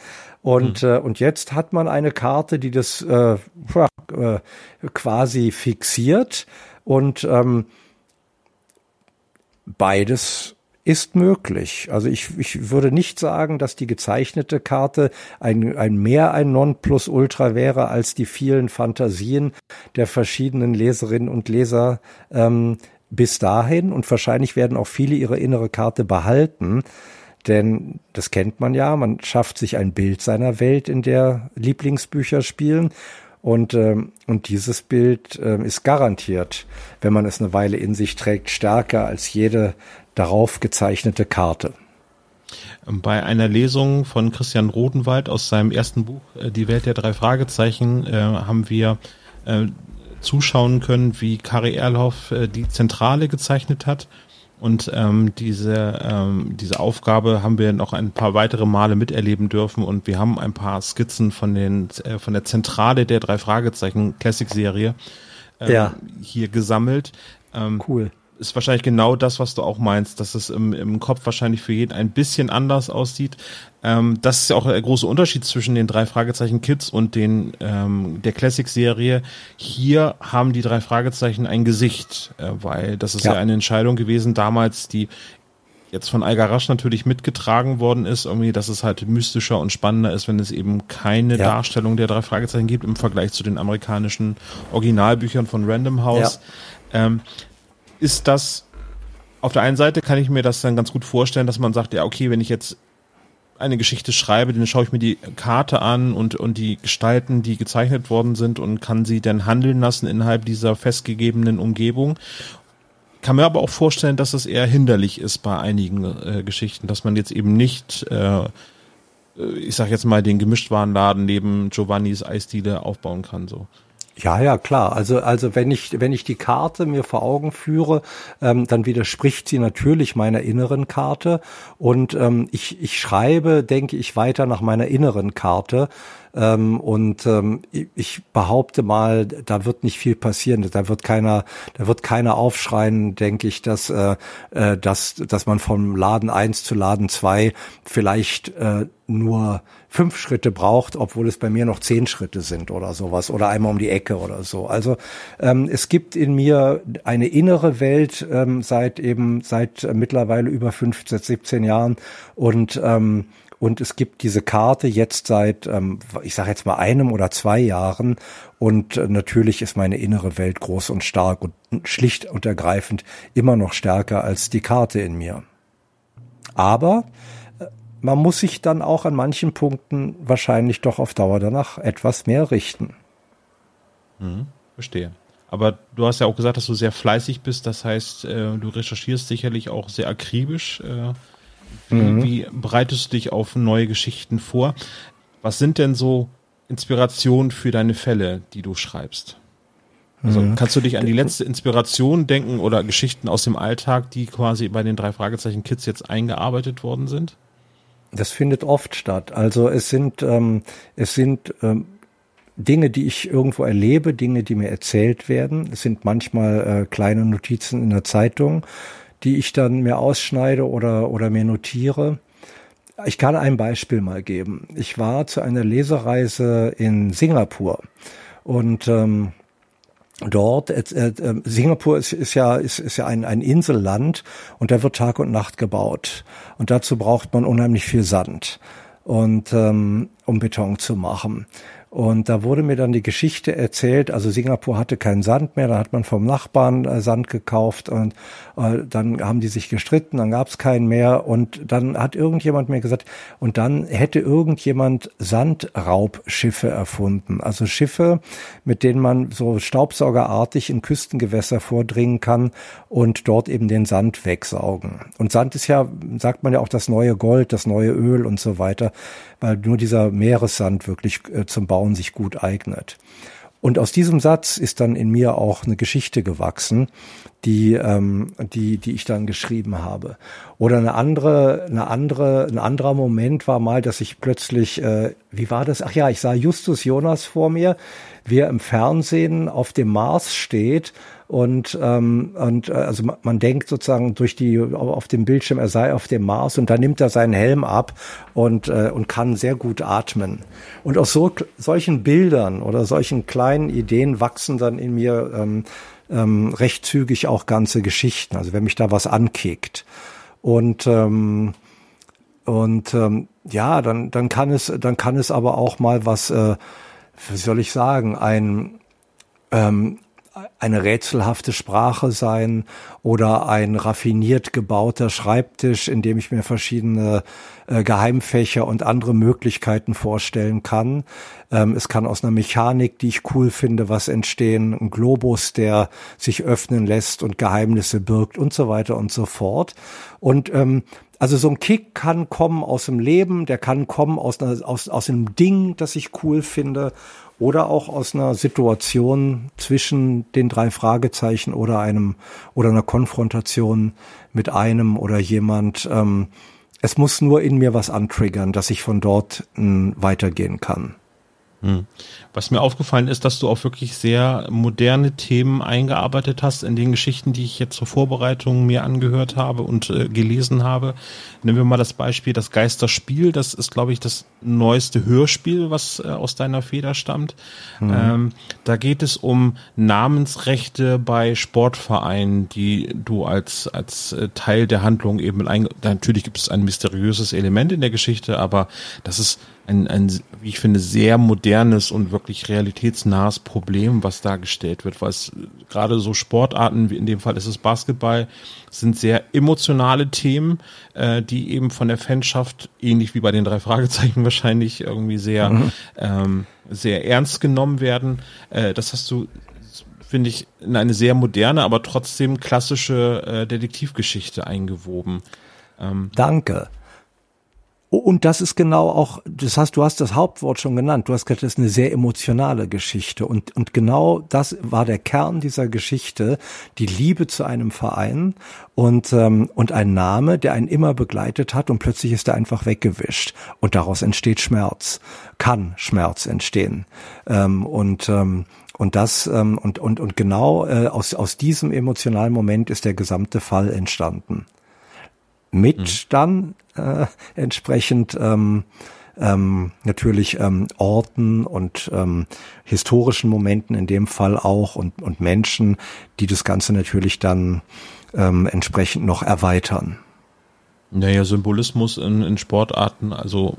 Und, mhm. äh, und jetzt hat man eine Karte, die das äh, äh, quasi fixiert. Und ähm, beides ist möglich. Also ich, ich würde nicht sagen, dass die gezeichnete Karte ein, ein mehr ein Nonplusultra wäre als die vielen Fantasien der verschiedenen Leserinnen und Leser ähm, bis dahin. Und wahrscheinlich werden auch viele ihre innere Karte behalten. Denn das kennt man ja, man schafft sich ein Bild seiner Welt, in der Lieblingsbücher spielen. Und, ähm, und dieses Bild ähm, ist garantiert, wenn man es eine Weile in sich trägt, stärker als jede darauf gezeichnete Karte. Bei einer Lesung von Christian Rodenwald aus seinem ersten Buch äh, Die Welt der drei Fragezeichen äh, haben wir äh, zuschauen können, wie Kari Erlhoff äh, die Zentrale gezeichnet hat. Und ähm, diese, ähm, diese Aufgabe haben wir noch ein paar weitere Male miterleben dürfen und wir haben ein paar Skizzen von, den, äh, von der Zentrale der drei Fragezeichen Classic-Serie äh, ja. hier gesammelt. Ähm, cool ist wahrscheinlich genau das, was du auch meinst, dass es im, im Kopf wahrscheinlich für jeden ein bisschen anders aussieht. Ähm, das ist ja auch der große Unterschied zwischen den drei Fragezeichen Kids und den ähm, der Classic-Serie. Hier haben die drei Fragezeichen ein Gesicht, äh, weil das ist ja. ja eine Entscheidung gewesen damals, die jetzt von Algarasch natürlich mitgetragen worden ist, irgendwie, dass es halt mystischer und spannender ist, wenn es eben keine ja. Darstellung der drei Fragezeichen gibt im Vergleich zu den amerikanischen Originalbüchern von Random House. Ja. Ähm, ist das auf der einen Seite kann ich mir das dann ganz gut vorstellen, dass man sagt, ja, okay, wenn ich jetzt eine Geschichte schreibe, dann schaue ich mir die Karte an und, und die Gestalten, die gezeichnet worden sind und kann sie dann handeln lassen innerhalb dieser festgegebenen Umgebung. Kann mir aber auch vorstellen, dass es eher hinderlich ist bei einigen äh, Geschichten, dass man jetzt eben nicht, äh, äh ich sag jetzt mal, den Gemischtwarenladen neben Giovannis Eisdiele aufbauen kann, so. Ja, ja, klar. Also, also wenn ich, wenn ich die Karte mir vor Augen führe, ähm, dann widerspricht sie natürlich meiner inneren Karte. Und ähm, ich, ich schreibe, denke ich, weiter nach meiner inneren Karte. Ähm, und ähm, ich behaupte mal, da wird nicht viel passieren. Da wird keiner, da wird keiner aufschreien, denke ich, dass, äh, äh, dass, dass man vom Laden eins zu Laden zwei vielleicht äh, nur fünf Schritte braucht, obwohl es bei mir noch zehn Schritte sind oder sowas oder einmal um die Ecke oder so. Also ähm, es gibt in mir eine innere Welt ähm, seit eben seit mittlerweile über 15, 17 Jahren und ähm, und es gibt diese Karte jetzt seit, ähm, ich sage jetzt mal einem oder zwei Jahren. Und äh, natürlich ist meine innere Welt groß und stark und schlicht und ergreifend immer noch stärker als die Karte in mir. Aber äh, man muss sich dann auch an manchen Punkten wahrscheinlich doch auf Dauer danach etwas mehr richten. Mhm, verstehe. Aber du hast ja auch gesagt, dass du sehr fleißig bist. Das heißt, äh, du recherchierst sicherlich auch sehr akribisch. Mhm. Wie bereitest du dich auf neue Geschichten vor? Was sind denn so Inspirationen für deine Fälle, die du schreibst? Also mhm. kannst du dich an die letzte Inspiration denken oder Geschichten aus dem Alltag, die quasi bei den drei Fragezeichen Kids jetzt eingearbeitet worden sind? Das findet oft statt. Also es sind ähm, es sind ähm, Dinge, die ich irgendwo erlebe, Dinge, die mir erzählt werden. Es sind manchmal äh, kleine Notizen in der Zeitung die ich dann mir ausschneide oder, oder mir notiere. Ich kann ein Beispiel mal geben. Ich war zu einer Lesereise in Singapur und ähm, dort, äh, äh, Singapur ist, ist ja, ist, ist ja ein, ein Inselland und da wird Tag und Nacht gebaut. Und dazu braucht man unheimlich viel Sand und ähm, um Beton zu machen. Und da wurde mir dann die Geschichte erzählt, also Singapur hatte keinen Sand mehr, da hat man vom Nachbarn äh, Sand gekauft und dann haben die sich gestritten, dann gab es keinen mehr und dann hat irgendjemand mir gesagt, und dann hätte irgendjemand Sandraubschiffe erfunden, also Schiffe, mit denen man so staubsaugerartig in Küstengewässer vordringen kann und dort eben den Sand wegsaugen. Und Sand ist ja, sagt man ja auch das neue Gold, das neue Öl und so weiter, weil nur dieser Meeressand wirklich äh, zum Bau Bauen sich gut eignet. Und aus diesem Satz ist dann in mir auch eine Geschichte gewachsen, die, ähm, die, die ich dann geschrieben habe. Oder eine andere, eine andere, ein anderer Moment war mal, dass ich plötzlich, äh, wie war das? Ach ja, ich sah Justus Jonas vor mir, wie er im Fernsehen auf dem Mars steht und ähm, und äh, also man, denkt sozusagen durch die auf dem Bildschirm er sei auf dem Mars und dann nimmt er seinen Helm ab und äh, und kann sehr gut atmen. Und aus so solchen Bildern oder solchen kleinen Ideen wachsen dann in mir ähm, ähm, recht zügig auch ganze Geschichten also wenn mich da was ankickt. Und ähm, und ähm, ja dann dann kann es dann kann es aber auch mal was äh, wie soll ich sagen ein ähm, eine rätselhafte Sprache sein oder ein raffiniert gebauter Schreibtisch, in dem ich mir verschiedene äh, Geheimfächer und andere Möglichkeiten vorstellen kann. Ähm, es kann aus einer Mechanik, die ich cool finde, was entstehen, ein Globus, der sich öffnen lässt und Geheimnisse birgt und so weiter und so fort. Und ähm, also so ein Kick kann kommen aus dem Leben, der kann kommen aus, einer, aus, aus einem Ding, das ich cool finde oder auch aus einer Situation zwischen den drei Fragezeichen oder einem oder einer Konfrontation mit einem oder jemand. Ähm, es muss nur in mir was antriggern, dass ich von dort äh, weitergehen kann. Hm. Was mir aufgefallen ist, dass du auch wirklich sehr moderne Themen eingearbeitet hast in den Geschichten, die ich jetzt zur Vorbereitung mir angehört habe und äh, gelesen habe. Nehmen wir mal das Beispiel das Geisterspiel. Das ist, glaube ich, das neueste Hörspiel, was äh, aus deiner Feder stammt. Mhm. Ähm, da geht es um Namensrechte bei Sportvereinen, die du als, als äh, Teil der Handlung eben ein, natürlich gibt es ein mysteriöses Element in der Geschichte, aber das ist ein, ein, wie ich finde, sehr modernes und wirklich realitätsnahes Problem, was dargestellt wird, weil es gerade so Sportarten, wie in dem Fall ist es Basketball, sind sehr emotionale Themen, äh, die eben von der Fanschaft, ähnlich wie bei den drei Fragezeichen wahrscheinlich, irgendwie sehr, mhm. ähm, sehr ernst genommen werden. Äh, das hast du finde ich, in eine sehr moderne, aber trotzdem klassische äh, Detektivgeschichte eingewoben. Ähm, Danke. Und das ist genau auch, das heißt, du hast das Hauptwort schon genannt. Du hast gesagt, das ist eine sehr emotionale Geschichte. Und, und genau das war der Kern dieser Geschichte, die Liebe zu einem Verein und, ähm, und ein Name, der einen immer begleitet hat und plötzlich ist er einfach weggewischt. Und daraus entsteht Schmerz, kann Schmerz entstehen. Ähm, und, ähm, und das, ähm, und, und, und genau äh, aus, aus diesem emotionalen Moment ist der gesamte Fall entstanden mit mhm. dann äh, entsprechend ähm, ähm, natürlich ähm, Orten und ähm, historischen Momenten in dem Fall auch und, und Menschen, die das Ganze natürlich dann ähm, entsprechend noch erweitern. Naja, Symbolismus in, in Sportarten, also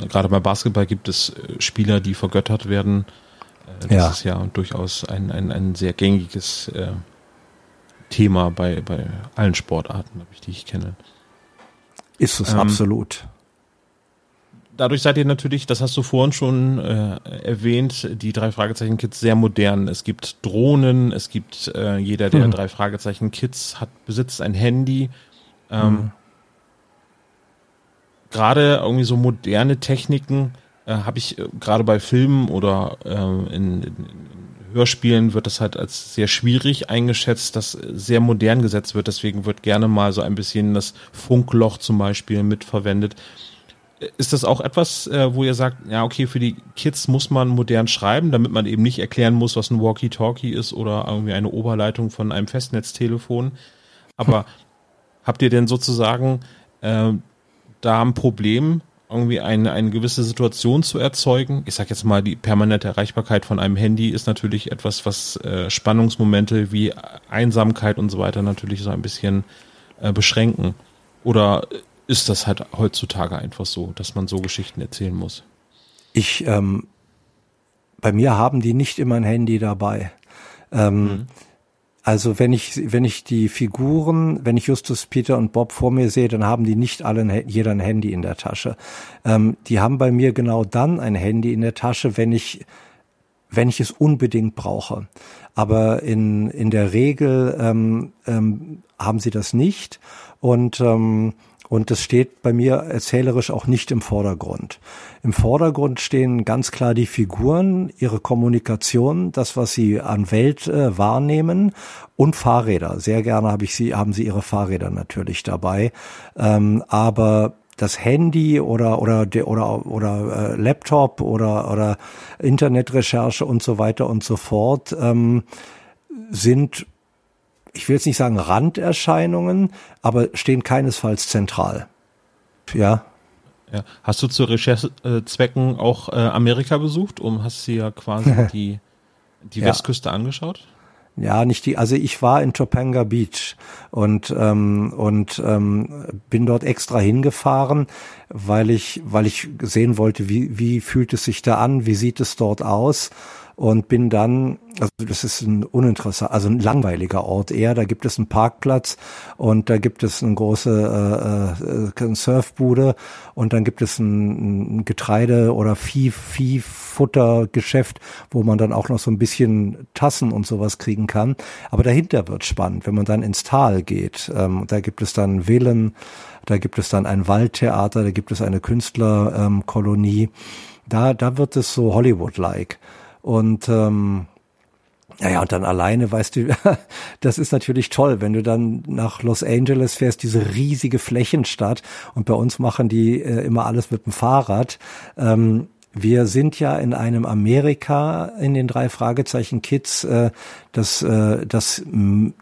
äh, gerade bei Basketball gibt es äh, Spieler, die vergöttert werden. Äh, das ja. ist ja durchaus ein, ein, ein sehr gängiges äh, Thema bei, bei allen Sportarten, die ich kenne. Ist es ähm, absolut. Dadurch seid ihr natürlich, das hast du vorhin schon äh, erwähnt, die drei Fragezeichen Kids sehr modern. Es gibt Drohnen, es gibt äh, jeder der hm. drei Fragezeichen Kids hat besitzt ein Handy. Ähm, hm. Gerade irgendwie so moderne Techniken äh, habe ich äh, gerade bei Filmen oder äh, in, in, Hörspielen wird das halt als sehr schwierig eingeschätzt, dass sehr modern gesetzt wird. Deswegen wird gerne mal so ein bisschen das Funkloch zum Beispiel mitverwendet. Ist das auch etwas, äh, wo ihr sagt, ja, okay, für die Kids muss man modern schreiben, damit man eben nicht erklären muss, was ein Walkie-Talkie ist oder irgendwie eine Oberleitung von einem Festnetztelefon. Aber habt ihr denn sozusagen äh, da ein Problem, irgendwie eine, eine gewisse Situation zu erzeugen. Ich sag jetzt mal, die permanente Erreichbarkeit von einem Handy ist natürlich etwas, was äh, Spannungsmomente wie Einsamkeit und so weiter natürlich so ein bisschen äh, beschränken. Oder ist das halt heutzutage einfach so, dass man so Geschichten erzählen muss? Ich, ähm, bei mir haben die nicht immer ein Handy dabei. Ähm, mhm. Also wenn ich, wenn ich die Figuren, wenn ich Justus, Peter und Bob vor mir sehe, dann haben die nicht alle ein, jeder ein Handy in der Tasche. Ähm, die haben bei mir genau dann ein Handy in der Tasche, wenn ich, wenn ich es unbedingt brauche. Aber in, in der Regel ähm, ähm, haben sie das nicht. Und ähm, und das steht bei mir erzählerisch auch nicht im Vordergrund. Im Vordergrund stehen ganz klar die Figuren, ihre Kommunikation, das, was sie an Welt äh, wahrnehmen und Fahrräder. Sehr gerne habe ich sie, haben sie ihre Fahrräder natürlich dabei. Ähm, aber das Handy oder oder oder oder äh, Laptop oder oder Internetrecherche und so weiter und so fort ähm, sind ich will jetzt nicht sagen Randerscheinungen, aber stehen keinesfalls zentral. Ja. Ja. Hast du zu Recherchezwecken auch äh, Amerika besucht? Um hast du ja quasi die, die ja. Westküste angeschaut? Ja, nicht die, also ich war in Topanga Beach und ähm, und ähm, bin dort extra hingefahren, weil ich weil ich sehen wollte, wie wie fühlt es sich da an, wie sieht es dort aus und bin dann, also das ist ein uninteressant, also ein langweiliger Ort eher. Da gibt es einen Parkplatz und da gibt es eine große äh, äh, Surfbude und dann gibt es ein, ein Getreide- oder Vieh, Viehfuttergeschäft, wo man dann auch noch so ein bisschen Tassen und sowas kriegen kann. Aber dahinter wird spannend, wenn man dann ins Tal geht. Ähm, da gibt es dann Villen, da gibt es dann ein Waldtheater, da gibt es eine Künstlerkolonie. Ähm, da, da wird es so Hollywood-like. Und ähm, naja, und dann alleine, weißt du, das ist natürlich toll, wenn du dann nach Los Angeles fährst, diese riesige Flächenstadt und bei uns machen die äh, immer alles mit dem Fahrrad. Ähm, wir sind ja in einem Amerika in den drei Fragezeichen Kids, äh, das, äh, das,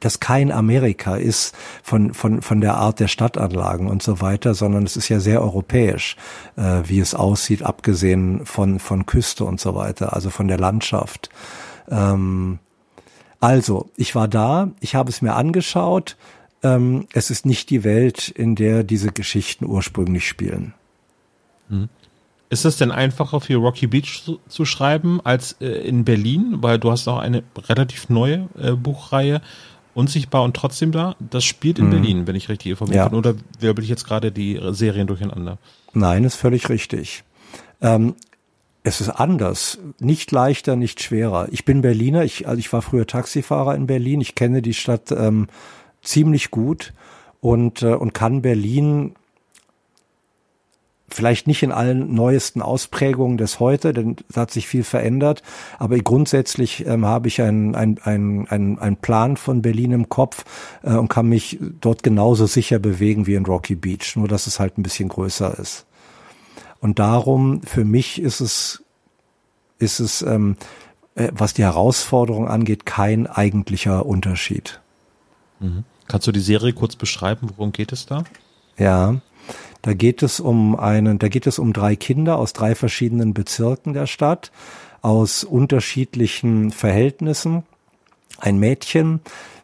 das kein Amerika ist von, von, von der Art der Stadtanlagen und so weiter, sondern es ist ja sehr europäisch, äh, wie es aussieht, abgesehen von, von Küste und so weiter, also von der Landschaft. Ähm, also, ich war da, ich habe es mir angeschaut. Ähm, es ist nicht die Welt, in der diese Geschichten ursprünglich spielen. Hm. Ist es denn einfacher für Rocky Beach zu, zu schreiben als äh, in Berlin? Weil du hast auch eine relativ neue äh, Buchreihe, Unsichtbar und trotzdem da. Das spielt in mhm. Berlin, wenn ich richtig informiert ja. bin. Oder wirbel ich jetzt gerade die Serien durcheinander? Nein, ist völlig richtig. Ähm, es ist anders, nicht leichter, nicht schwerer. Ich bin Berliner, ich, also ich war früher Taxifahrer in Berlin, ich kenne die Stadt ähm, ziemlich gut und, äh, und kann Berlin vielleicht nicht in allen neuesten Ausprägungen des heute, denn es hat sich viel verändert, aber grundsätzlich ähm, habe ich einen ein, ein, ein, ein Plan von Berlin im Kopf äh, und kann mich dort genauso sicher bewegen wie in Rocky Beach, nur dass es halt ein bisschen größer ist. Und darum, für mich ist es, ist es, ähm, äh, was die Herausforderung angeht, kein eigentlicher Unterschied. Mhm. Kannst du die Serie kurz beschreiben? Worum geht es da? Ja, da geht es um einen, da geht es um drei Kinder aus drei verschiedenen Bezirken der Stadt, aus unterschiedlichen Verhältnissen. Ein Mädchen,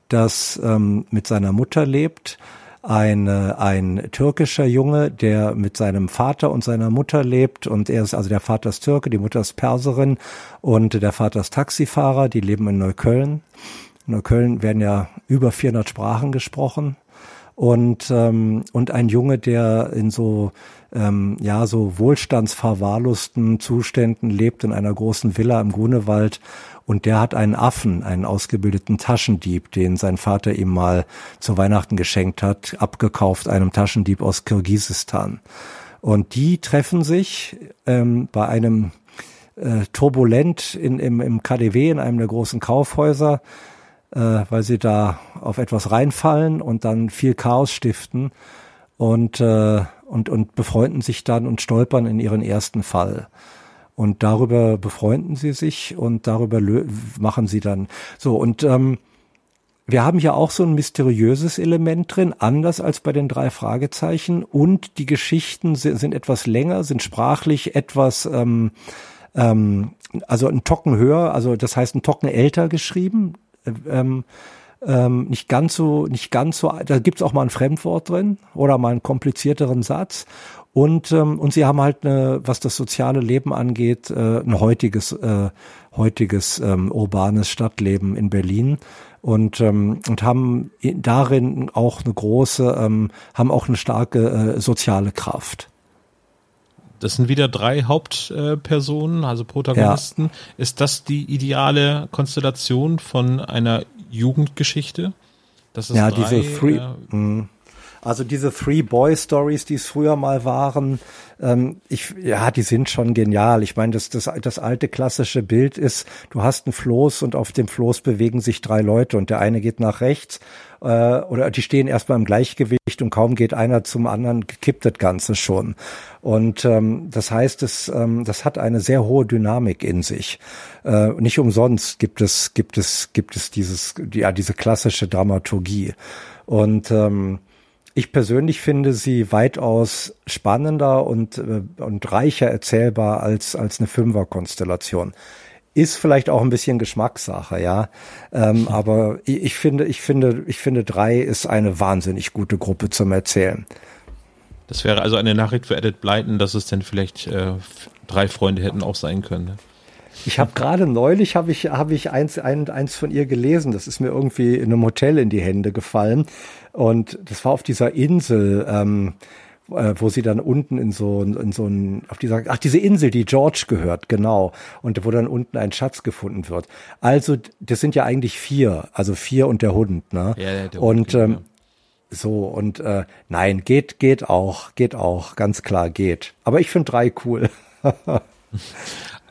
das ähm, mit seiner Mutter lebt, eine, ein türkischer Junge, der mit seinem Vater und seiner Mutter lebt und er ist, also der Vater ist Türke, die Mutter ist Perserin und der Vater ist Taxifahrer, die leben in Neukölln. In Neukölln werden ja über 400 Sprachen gesprochen und ähm, und ein Junge, der in so ähm, ja so wohlstandsverwahrlosten Zuständen lebt in einer großen Villa im Grunewald und der hat einen Affen, einen ausgebildeten Taschendieb, den sein Vater ihm mal zu Weihnachten geschenkt hat, abgekauft einem Taschendieb aus Kirgisistan. Und die treffen sich ähm, bei einem äh, turbulent in, im, im KDW, in einem der großen Kaufhäuser, äh, weil sie da auf etwas reinfallen und dann viel Chaos stiften und, äh, und, und befreunden sich dann und stolpern in ihren ersten Fall. Und darüber befreunden sie sich und darüber machen sie dann so. Und ähm, wir haben hier auch so ein mysteriöses Element drin, anders als bei den drei Fragezeichen. Und die Geschichten sind, sind etwas länger, sind sprachlich etwas, ähm, ähm, also ein Tocken höher, also das heißt ein Tocken älter geschrieben ähm, ähm, nicht ganz so, nicht ganz so, da gibt's auch mal ein Fremdwort drin oder mal einen komplizierteren Satz. Und, ähm, und sie haben halt, eine, was das soziale Leben angeht, äh, ein heutiges, äh, heutiges ähm, urbanes Stadtleben in Berlin und ähm, und haben darin auch eine große, ähm, haben auch eine starke äh, soziale Kraft. Das sind wieder drei Hauptpersonen, also Protagonisten. Ja. Ist das die ideale Konstellation von einer Jugendgeschichte? Das ist ja, drei, diese Three, äh, also diese Three Boy Stories, die es früher mal waren, ähm, ich, ja, die sind schon genial. Ich meine, das, das, das alte klassische Bild ist, du hast ein Floß und auf dem Floß bewegen sich drei Leute und der eine geht nach rechts äh, oder die stehen erstmal im Gleichgewicht und kaum geht einer zum anderen, kippt das Ganze schon. Und ähm, das heißt, es, ähm, das hat eine sehr hohe Dynamik in sich. Äh, nicht umsonst gibt es, gibt es, gibt es dieses, ja, diese klassische Dramaturgie. Und ähm, ich persönlich finde sie weitaus spannender und, äh, und reicher erzählbar als, als eine Fünfer-Konstellation. Ist vielleicht auch ein bisschen Geschmackssache, ja. Ähm, aber ich, ich finde, ich finde, ich finde drei ist eine wahnsinnig gute Gruppe zum Erzählen. Das wäre also eine Nachricht für Edith Blyton, dass es denn vielleicht äh, drei Freunde hätten auch sein können. Ne? Ich habe gerade neulich habe ich habe ich eins ein, eins von ihr gelesen. Das ist mir irgendwie in einem Hotel in die Hände gefallen und das war auf dieser Insel. Ähm, äh, wo sie dann unten in so in so ein auf dieser ach diese Insel, die George gehört, genau, und wo dann unten ein Schatz gefunden wird. Also das sind ja eigentlich vier, also vier und der Hund, ne? Ja, der und Hund, ähm, ja. so und äh, nein, geht geht auch, geht auch, ganz klar geht. Aber ich finde drei cool.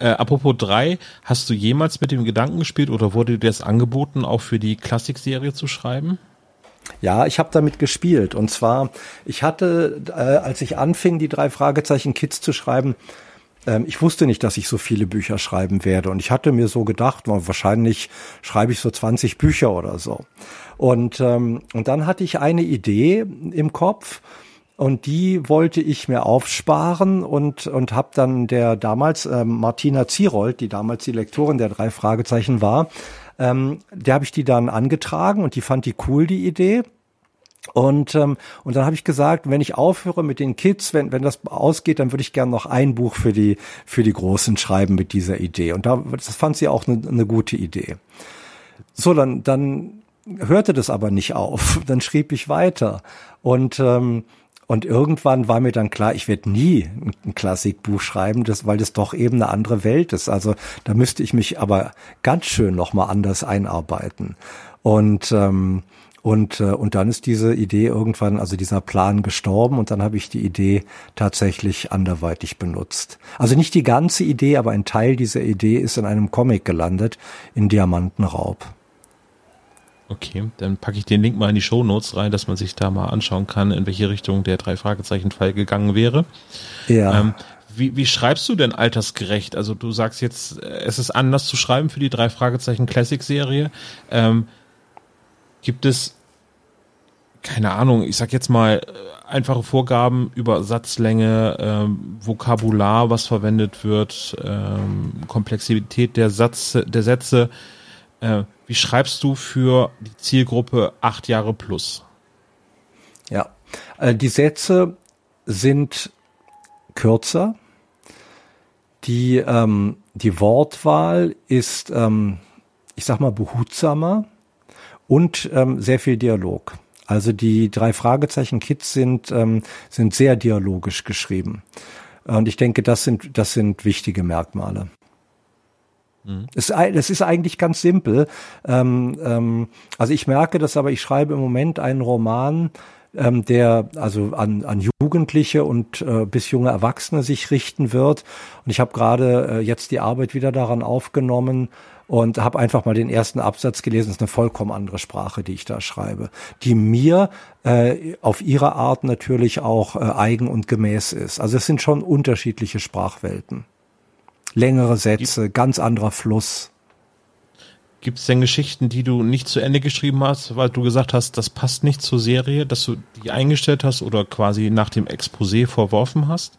Äh, apropos drei, hast du jemals mit dem Gedanken gespielt oder wurde dir das angeboten, auch für die Klassikserie zu schreiben? Ja, ich habe damit gespielt. Und zwar, ich hatte, äh, als ich anfing, die drei Fragezeichen Kids zu schreiben, ähm, ich wusste nicht, dass ich so viele Bücher schreiben werde. Und ich hatte mir so gedacht, wahrscheinlich schreibe ich so 20 Bücher oder so. Und, ähm, und dann hatte ich eine Idee im Kopf. Und die wollte ich mir aufsparen und, und habe dann der damals ähm, Martina Zierold, die damals die Lektorin der drei Fragezeichen war, ähm, der habe ich die dann angetragen und die fand die cool, die Idee. Und, ähm, und dann habe ich gesagt, wenn ich aufhöre mit den Kids, wenn, wenn das ausgeht, dann würde ich gerne noch ein Buch für die, für die Großen schreiben mit dieser Idee. Und da, das fand sie auch eine, eine gute Idee. So, dann, dann hörte das aber nicht auf. Dann schrieb ich weiter. Und, ähm, und irgendwann war mir dann klar, ich werde nie ein Klassikbuch schreiben, das, weil das doch eben eine andere Welt ist. Also da müsste ich mich aber ganz schön nochmal anders einarbeiten. Und ähm, und, äh, und dann ist diese Idee irgendwann, also dieser Plan gestorben und dann habe ich die Idee tatsächlich anderweitig benutzt. Also nicht die ganze Idee, aber ein Teil dieser Idee ist in einem Comic gelandet, in Diamantenraub. Okay, dann packe ich den Link mal in die Show Notes rein, dass man sich da mal anschauen kann, in welche Richtung der drei Fragezeichen Fall gegangen wäre. Ja. Ähm, wie, wie schreibst du denn altersgerecht? Also du sagst jetzt, es ist anders zu schreiben für die drei Fragezeichen Classic Serie. Ähm, Gibt es, keine Ahnung, ich sag jetzt mal, äh, einfache Vorgaben über Satzlänge, ähm, Vokabular, was verwendet wird, ähm, Komplexität der, Satz, der Sätze. Äh, wie schreibst du für die Zielgruppe acht Jahre plus? Ja, äh, die Sätze sind kürzer. Die, ähm, die Wortwahl ist, ähm, ich sag mal, behutsamer und ähm, sehr viel Dialog. Also die drei Fragezeichen Kids sind ähm, sind sehr dialogisch geschrieben. Und ich denke, das sind das sind wichtige Merkmale. Mhm. Es, es ist eigentlich ganz simpel. Ähm, ähm, also ich merke das, aber ich schreibe im Moment einen Roman, ähm, der also an, an Jugendliche und äh, bis junge Erwachsene sich richten wird. Und ich habe gerade äh, jetzt die Arbeit wieder daran aufgenommen, und habe einfach mal den ersten Absatz gelesen. Das ist eine vollkommen andere Sprache, die ich da schreibe, die mir äh, auf ihre Art natürlich auch äh, eigen und gemäß ist. Also es sind schon unterschiedliche Sprachwelten. Längere Sätze, ganz anderer Fluss. Gibt es denn Geschichten, die du nicht zu Ende geschrieben hast, weil du gesagt hast, das passt nicht zur Serie, dass du die eingestellt hast oder quasi nach dem Exposé verworfen hast?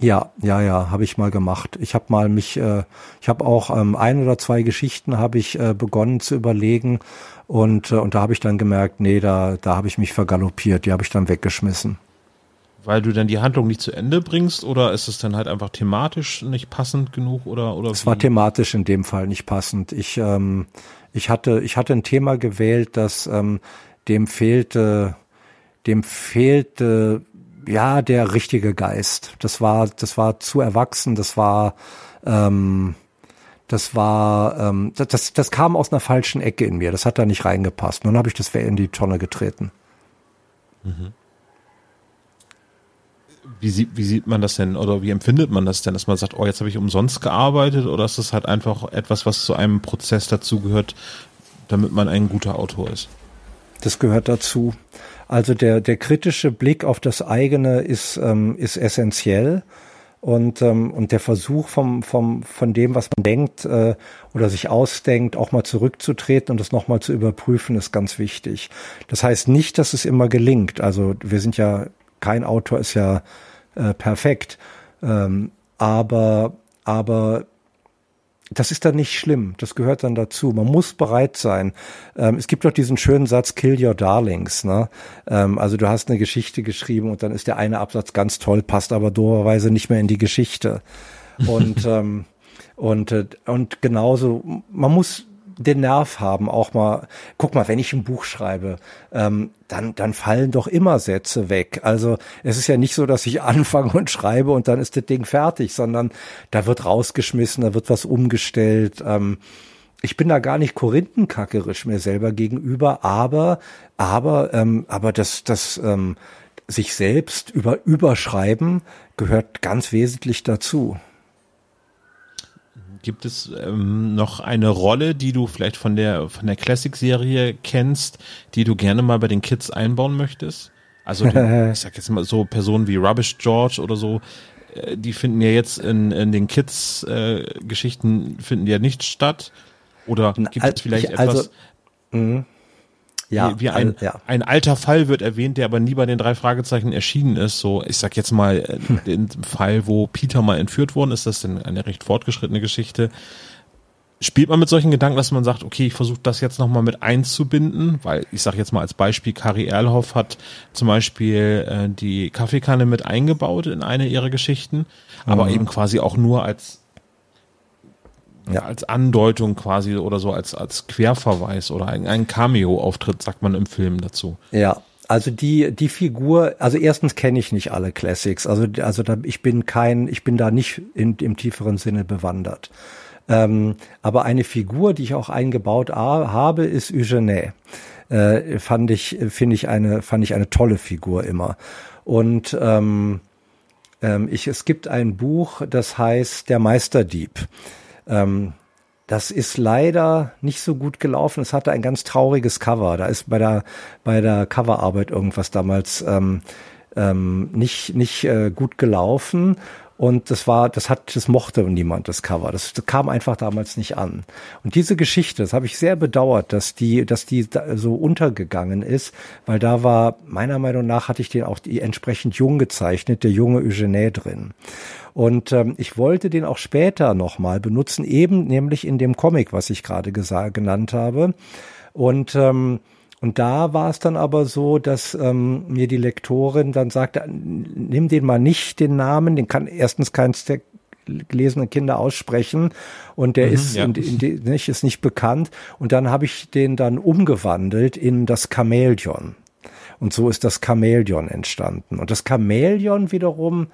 Ja, ja, ja, habe ich mal gemacht. Ich habe mal mich, äh, ich habe auch ähm, ein oder zwei Geschichten habe ich äh, begonnen zu überlegen und äh, und da habe ich dann gemerkt, nee, da da habe ich mich vergaloppiert, die habe ich dann weggeschmissen. Weil du dann die Handlung nicht zu Ende bringst oder ist es dann halt einfach thematisch nicht passend genug oder oder? Es war thematisch in dem Fall nicht passend. Ich ähm, ich hatte ich hatte ein Thema gewählt, das ähm, dem fehlte dem fehlte ja, der richtige Geist. Das war, das war zu erwachsen, das war, ähm, das war, ähm, das, das kam aus einer falschen Ecke in mir. Das hat da nicht reingepasst. Nun habe ich das in die Tonne getreten. Mhm. Wie sieht, wie sieht man das denn oder wie empfindet man das denn, dass man sagt, oh, jetzt habe ich umsonst gearbeitet oder ist das halt einfach etwas, was zu einem Prozess dazugehört, damit man ein guter Autor ist? Das gehört dazu. Also der, der kritische Blick auf das eigene ist, ähm, ist essentiell. Und, ähm, und der Versuch vom, vom, von dem, was man denkt äh, oder sich ausdenkt, auch mal zurückzutreten und das nochmal zu überprüfen, ist ganz wichtig. Das heißt nicht, dass es immer gelingt. Also wir sind ja, kein Autor ist ja äh, perfekt. Ähm, aber, aber das ist dann nicht schlimm. Das gehört dann dazu. Man muss bereit sein. Ähm, es gibt doch diesen schönen Satz, kill your darlings. Ne? Ähm, also du hast eine Geschichte geschrieben und dann ist der eine Absatz ganz toll, passt aber doberweise nicht mehr in die Geschichte. Und, ähm, und, äh, und genauso, man muss den Nerv haben, auch mal, guck mal, wenn ich ein Buch schreibe, ähm, dann, dann fallen doch immer Sätze weg. Also es ist ja nicht so, dass ich anfange und schreibe und dann ist das Ding fertig, sondern da wird rausgeschmissen, da wird was umgestellt. Ähm, ich bin da gar nicht korinthenkackerisch mir selber gegenüber, aber, aber, ähm, aber das, das, ähm, sich selbst über überschreiben gehört ganz wesentlich dazu. Gibt es ähm, noch eine Rolle, die du vielleicht von der von der Classic-Serie kennst, die du gerne mal bei den Kids einbauen möchtest? Also die, ich sag jetzt mal so Personen wie Rubbish George oder so. äh, die finden ja jetzt in, in den Kids-Geschichten äh, finden ja nicht statt. Oder gibt es vielleicht also, etwas? Mh. Ja, wie, wie ein, also, ja. ein alter Fall wird erwähnt, der aber nie bei den drei Fragezeichen erschienen ist. So, ich sag jetzt mal, äh, hm. den Fall, wo Peter mal entführt worden ist, das ist denn eine recht fortgeschrittene Geschichte. Spielt man mit solchen Gedanken, dass man sagt, okay, ich versuche das jetzt nochmal mit einzubinden, weil ich sage jetzt mal als Beispiel, Kari Erlhoff hat zum Beispiel äh, die Kaffeekanne mit eingebaut in eine ihrer Geschichten, aber mhm. eben quasi auch nur als ja. als Andeutung quasi oder so als, als Querverweis oder ein, ein Cameo-Auftritt, sagt man im Film dazu. Ja, also die die Figur, also erstens kenne ich nicht alle Classics, also also da, ich bin kein, ich bin da nicht in, im tieferen Sinne bewandert. Ähm, aber eine Figur, die ich auch eingebaut habe, ist Eugene. Äh, fand ich finde ich eine fand ich eine tolle Figur immer und ähm, ähm, ich, es gibt ein Buch, das heißt Der Meisterdieb. Ähm, das ist leider nicht so gut gelaufen. Es hatte ein ganz trauriges Cover. Da ist bei der bei der Coverarbeit irgendwas damals ähm, ähm, nicht nicht äh, gut gelaufen und das war, das hat, das mochte niemand, das Cover. Das, das kam einfach damals nicht an. Und diese Geschichte, das habe ich sehr bedauert, dass die, dass die so untergegangen ist, weil da war, meiner Meinung nach, hatte ich den auch die entsprechend jung gezeichnet, der junge Eugene drin. Und ähm, ich wollte den auch später nochmal benutzen, eben nämlich in dem Comic, was ich gerade genannt habe. Und ähm, und da war es dann aber so, dass ähm, mir die Lektorin dann sagte, nimm den mal nicht den Namen, den kann erstens keins der gelesenen Kinder aussprechen und der mhm, ist, ja. in, in, nicht, ist nicht bekannt. Und dann habe ich den dann umgewandelt in das Chamäleon. Und so ist das Chamäleon entstanden. Und das Chamäleon wiederum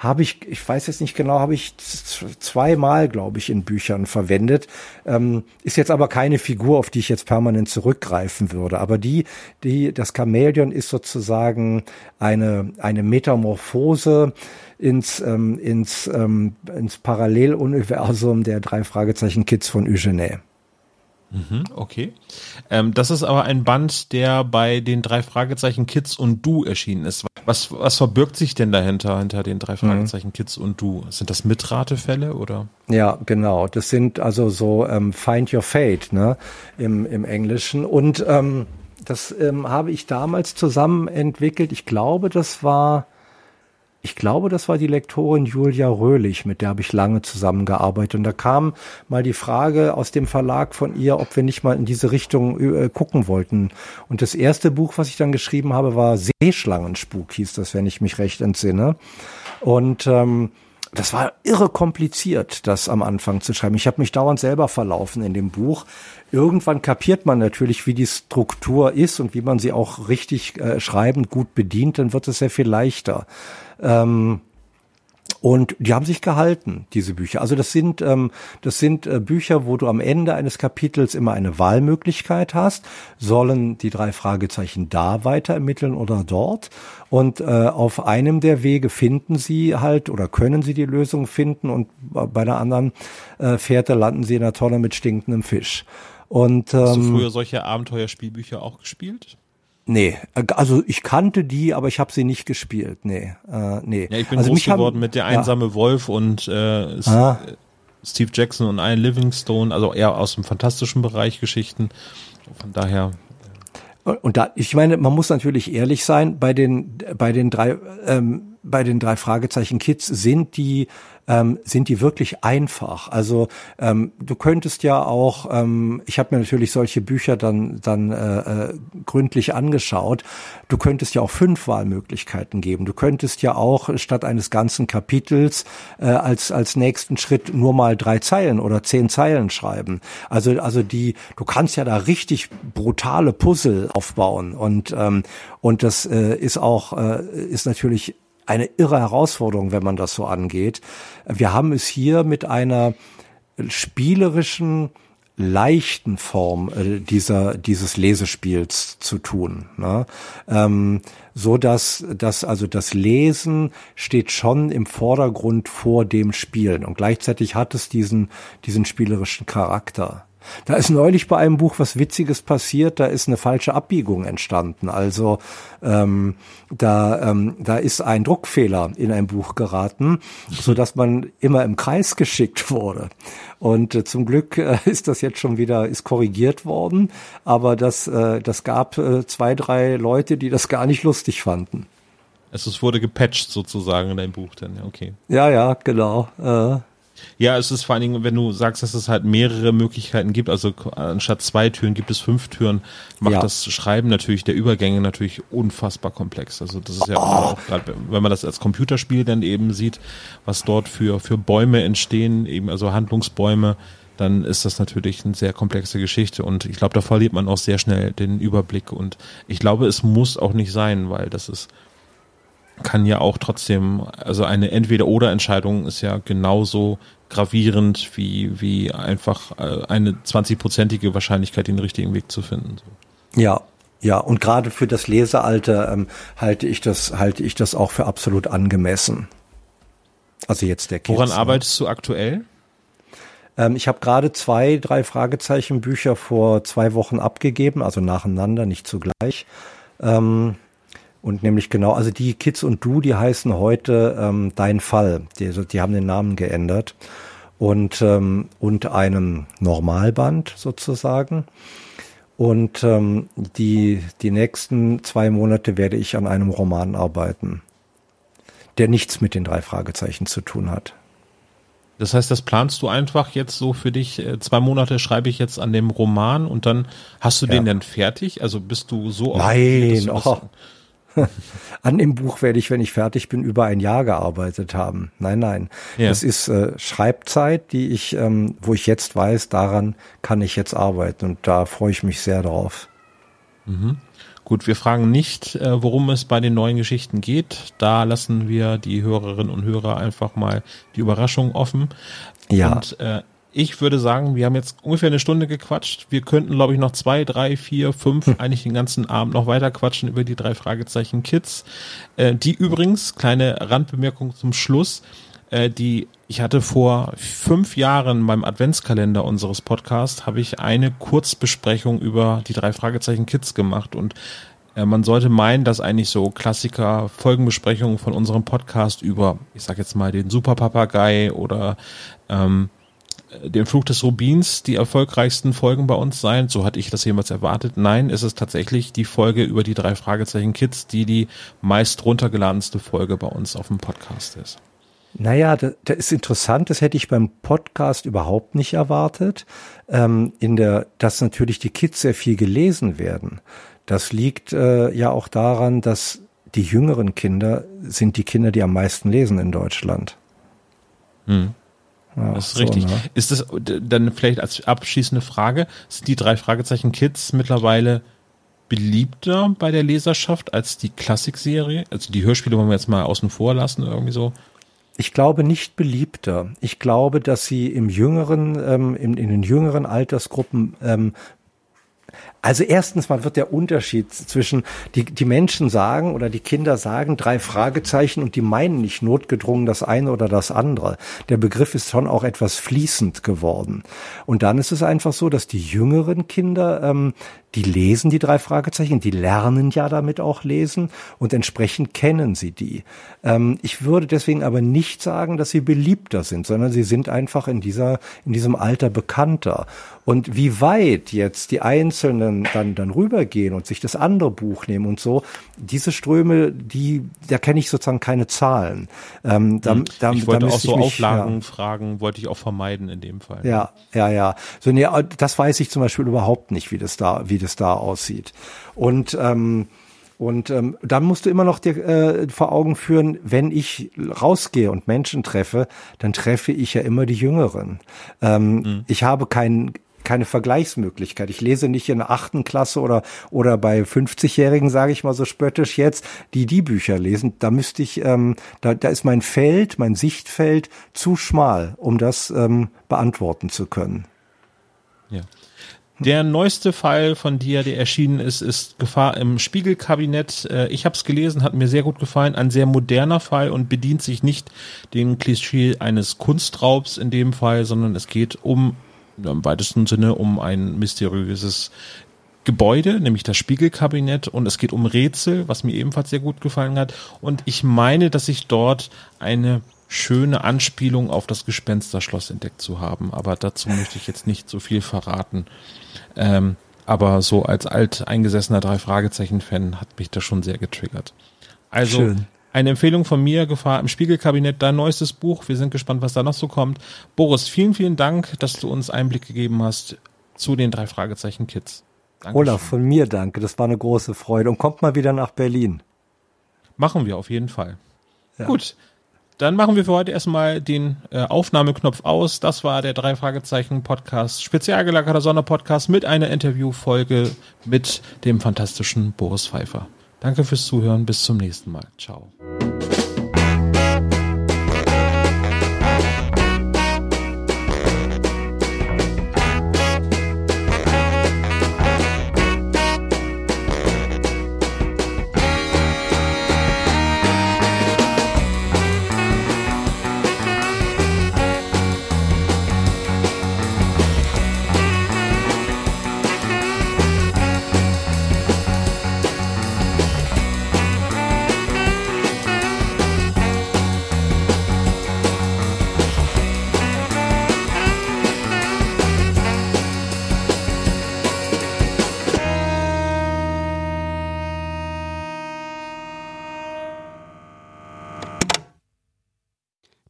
habe ich, ich weiß jetzt nicht genau, habe ich zweimal, glaube ich, in Büchern verwendet. Ähm, ist jetzt aber keine Figur, auf die ich jetzt permanent zurückgreifen würde. Aber die, die, das Chamäleon ist sozusagen eine, eine Metamorphose ins, ähm, ins, ähm, ins Paralleluniversum der drei Fragezeichen Kids von Eugene. Mhm, okay. Ähm, das ist aber ein Band, der bei den drei Fragezeichen Kids und Du erschienen ist. Was, was verbirgt sich denn dahinter, hinter den drei mhm. Fragezeichen. Kids und Du? Sind das Mitratefälle oder? Ja, genau. Das sind also so ähm, Find Your Fate, ne, im, im Englischen. Und ähm, das ähm, habe ich damals zusammen entwickelt. Ich glaube, das war ich glaube, das war die Lektorin Julia Röhlich, mit der habe ich lange zusammengearbeitet. Und da kam mal die Frage aus dem Verlag von ihr, ob wir nicht mal in diese Richtung äh, gucken wollten. Und das erste Buch, was ich dann geschrieben habe, war Seeschlangenspuk, hieß das, wenn ich mich recht entsinne. Und ähm, das war irre kompliziert, das am Anfang zu schreiben. Ich habe mich dauernd selber verlaufen in dem Buch. Irgendwann kapiert man natürlich, wie die Struktur ist und wie man sie auch richtig äh, schreibend gut bedient, dann wird es sehr viel leichter. Ähm, und die haben sich gehalten, diese Bücher. Also das sind, ähm, das sind äh, Bücher, wo du am Ende eines Kapitels immer eine Wahlmöglichkeit hast. Sollen die drei Fragezeichen da weiter ermitteln oder dort? Und äh, auf einem der Wege finden sie halt oder können sie die Lösung finden und bei einer anderen äh, Fährte landen sie in einer Tonne mit stinkendem Fisch. Und, ähm, Hast du ähm, früher solche Abenteuerspielbücher auch gespielt? Nee, also ich kannte die, aber ich habe sie nicht gespielt. Nee, äh, nee. Ja, ich bin also groß geworden haben, mit der einsame ja. Wolf und äh, ah. Steve Jackson und Ian Livingstone, also eher aus dem fantastischen Bereich Geschichten. Von daher. Und da, ich meine, man muss natürlich ehrlich sein, bei den, bei den drei, ähm, bei den drei Fragezeichen Kids sind die ähm, sind die wirklich einfach. Also ähm, du könntest ja auch, ähm, ich habe mir natürlich solche Bücher dann dann äh, äh, gründlich angeschaut. Du könntest ja auch fünf Wahlmöglichkeiten geben. Du könntest ja auch statt eines ganzen Kapitels äh, als als nächsten Schritt nur mal drei Zeilen oder zehn Zeilen schreiben. Also also die, du kannst ja da richtig brutale Puzzle aufbauen und ähm, und das äh, ist auch äh, ist natürlich eine irre Herausforderung, wenn man das so angeht. Wir haben es hier mit einer spielerischen, leichten Form äh, dieser dieses Lesespiels zu tun, ne? ähm, so dass dass also das Lesen steht schon im Vordergrund vor dem Spielen und gleichzeitig hat es diesen diesen spielerischen Charakter. Da ist neulich bei einem Buch was Witziges passiert, da ist eine falsche Abbiegung entstanden. Also ähm, da, ähm, da ist ein Druckfehler in ein Buch geraten, so dass man immer im Kreis geschickt wurde. Und äh, zum Glück äh, ist das jetzt schon wieder ist korrigiert worden, aber das, äh, das gab äh, zwei, drei Leute, die das gar nicht lustig fanden. Also es wurde gepatcht sozusagen in deinem Buch dann, okay. Ja, ja, genau. Äh, ja, es ist vor allen Dingen, wenn du sagst, dass es halt mehrere Möglichkeiten gibt, also anstatt zwei Türen gibt es fünf Türen, macht ja. das Schreiben natürlich der Übergänge natürlich unfassbar komplex. Also das ist ja oh. auch gerade, wenn man das als Computerspiel dann eben sieht, was dort für, für Bäume entstehen, eben also Handlungsbäume, dann ist das natürlich eine sehr komplexe Geschichte und ich glaube, da verliert man auch sehr schnell den Überblick und ich glaube, es muss auch nicht sein, weil das ist kann ja auch trotzdem, also eine Entweder-Oder-Entscheidung ist ja genauso gravierend wie, wie einfach äh, eine 20-prozentige Wahrscheinlichkeit, den richtigen Weg zu finden. Ja, ja, und gerade für das Lesealter ähm, halte ich das, halte ich das auch für absolut angemessen. Also jetzt der Kids, Woran ne? arbeitest du aktuell? Ähm, ich habe gerade zwei, drei Fragezeichen Bücher vor zwei Wochen abgegeben, also nacheinander, nicht zugleich. Ähm, und nämlich genau, also die Kids und du, die heißen heute ähm, Dein Fall. Die, die haben den Namen geändert. Und, ähm, und einem Normalband sozusagen. Und ähm, die, die nächsten zwei Monate werde ich an einem Roman arbeiten, der nichts mit den drei Fragezeichen zu tun hat. Das heißt, das planst du einfach jetzt so für dich, äh, zwei Monate schreibe ich jetzt an dem Roman und dann hast du ja. den dann fertig? Also bist du so Nein, oh, An dem Buch werde ich, wenn ich fertig bin, über ein Jahr gearbeitet haben. Nein, nein. Ja. Das ist äh, Schreibzeit, die ich, ähm, wo ich jetzt weiß, daran kann ich jetzt arbeiten und da freue ich mich sehr drauf. Mhm. Gut, wir fragen nicht, äh, worum es bei den neuen Geschichten geht. Da lassen wir die Hörerinnen und Hörer einfach mal die Überraschung offen. Ja. Und äh, ich würde sagen, wir haben jetzt ungefähr eine Stunde gequatscht. Wir könnten, glaube ich, noch zwei, drei, vier, fünf, hm. eigentlich den ganzen Abend noch weiter quatschen über die drei Fragezeichen Kids. Äh, die übrigens, kleine Randbemerkung zum Schluss, äh, die ich hatte vor fünf Jahren beim Adventskalender unseres Podcasts, habe ich eine Kurzbesprechung über die drei Fragezeichen Kids gemacht und äh, man sollte meinen, dass eigentlich so Klassiker Folgenbesprechungen von unserem Podcast über, ich sag jetzt mal, den Superpapagei oder ähm, den Flug des Rubins die erfolgreichsten Folgen bei uns sein. So hatte ich das jemals erwartet. Nein, es ist tatsächlich die Folge über die drei Fragezeichen Kids, die die meist runtergeladenste Folge bei uns auf dem Podcast ist. Naja, das, das ist interessant. Das hätte ich beim Podcast überhaupt nicht erwartet. Ähm, in der, dass natürlich die Kids sehr viel gelesen werden. Das liegt äh, ja auch daran, dass die jüngeren Kinder sind die Kinder, die am meisten lesen in Deutschland. Hm. Ja, das ist so, richtig. Ne? Ist das dann vielleicht als abschließende Frage, sind die drei Fragezeichen Kids mittlerweile beliebter bei der Leserschaft als die Klassikserie? Also die Hörspiele wollen wir jetzt mal außen vor lassen, irgendwie so. Ich glaube nicht beliebter. Ich glaube, dass sie im jüngeren, ähm, in, in den jüngeren Altersgruppen ähm, also erstens mal wird der Unterschied zwischen, die, die Menschen sagen oder die Kinder sagen drei Fragezeichen und die meinen nicht notgedrungen das eine oder das andere. Der Begriff ist schon auch etwas fließend geworden. Und dann ist es einfach so, dass die jüngeren Kinder ähm, die lesen die drei Fragezeichen, die lernen ja damit auch lesen und entsprechend kennen sie die. Ähm, ich würde deswegen aber nicht sagen, dass sie beliebter sind, sondern sie sind einfach in dieser, in diesem Alter bekannter. Und wie weit jetzt die Einzelnen dann, dann rübergehen und sich das andere Buch nehmen und so, diese Ströme, die, da kenne ich sozusagen keine Zahlen. Ähm, da, hm. da, ich wollte da auch so mich, Auflagen ja. fragen, wollte ich auch vermeiden in dem Fall. Ja, ja, ja. So, nee, das weiß ich zum Beispiel überhaupt nicht, wie das da, wie das da aussieht. Und ähm, und ähm, dann musst du immer noch dir äh, vor Augen führen, wenn ich rausgehe und Menschen treffe, dann treffe ich ja immer die Jüngeren. Ähm, mhm. Ich habe keinen keine Vergleichsmöglichkeit. Ich lese nicht in der achten Klasse oder oder bei 50-Jährigen, sage ich mal so spöttisch jetzt, die die Bücher lesen. Da müsste ich, ähm, da, da ist mein Feld, mein Sichtfeld zu schmal, um das ähm, beantworten zu können. Ja. Der neueste Fall von dir, der erschienen ist, ist Gefahr im Spiegelkabinett. Äh, ich habe es gelesen, hat mir sehr gut gefallen. Ein sehr moderner Fall und bedient sich nicht dem Klischee eines Kunstraubs in dem Fall, sondern es geht um im weitesten Sinne um ein mysteriöses Gebäude, nämlich das Spiegelkabinett und es geht um Rätsel, was mir ebenfalls sehr gut gefallen hat und ich meine, dass ich dort eine schöne Anspielung auf das Gespensterschloss entdeckt zu haben, aber dazu möchte ich jetzt nicht so viel verraten. Ähm, aber so als alteingesessener drei Fragezeichen Fan hat mich das schon sehr getriggert. Also Schön. Eine Empfehlung von mir, Gefahr im Spiegelkabinett, dein neuestes Buch. Wir sind gespannt, was da noch so kommt. Boris, vielen, vielen Dank, dass du uns Einblick gegeben hast zu den drei Fragezeichen Kids. Dankeschön. Olaf, von mir danke. Das war eine große Freude. Und kommt mal wieder nach Berlin. Machen wir auf jeden Fall. Ja. Gut. Dann machen wir für heute erstmal den äh, Aufnahmeknopf aus. Das war der drei Fragezeichen Podcast, spezial gelagerter Sonderpodcast mit einer Interviewfolge mit dem fantastischen Boris Pfeiffer. Danke fürs Zuhören. Bis zum nächsten Mal. Ciao.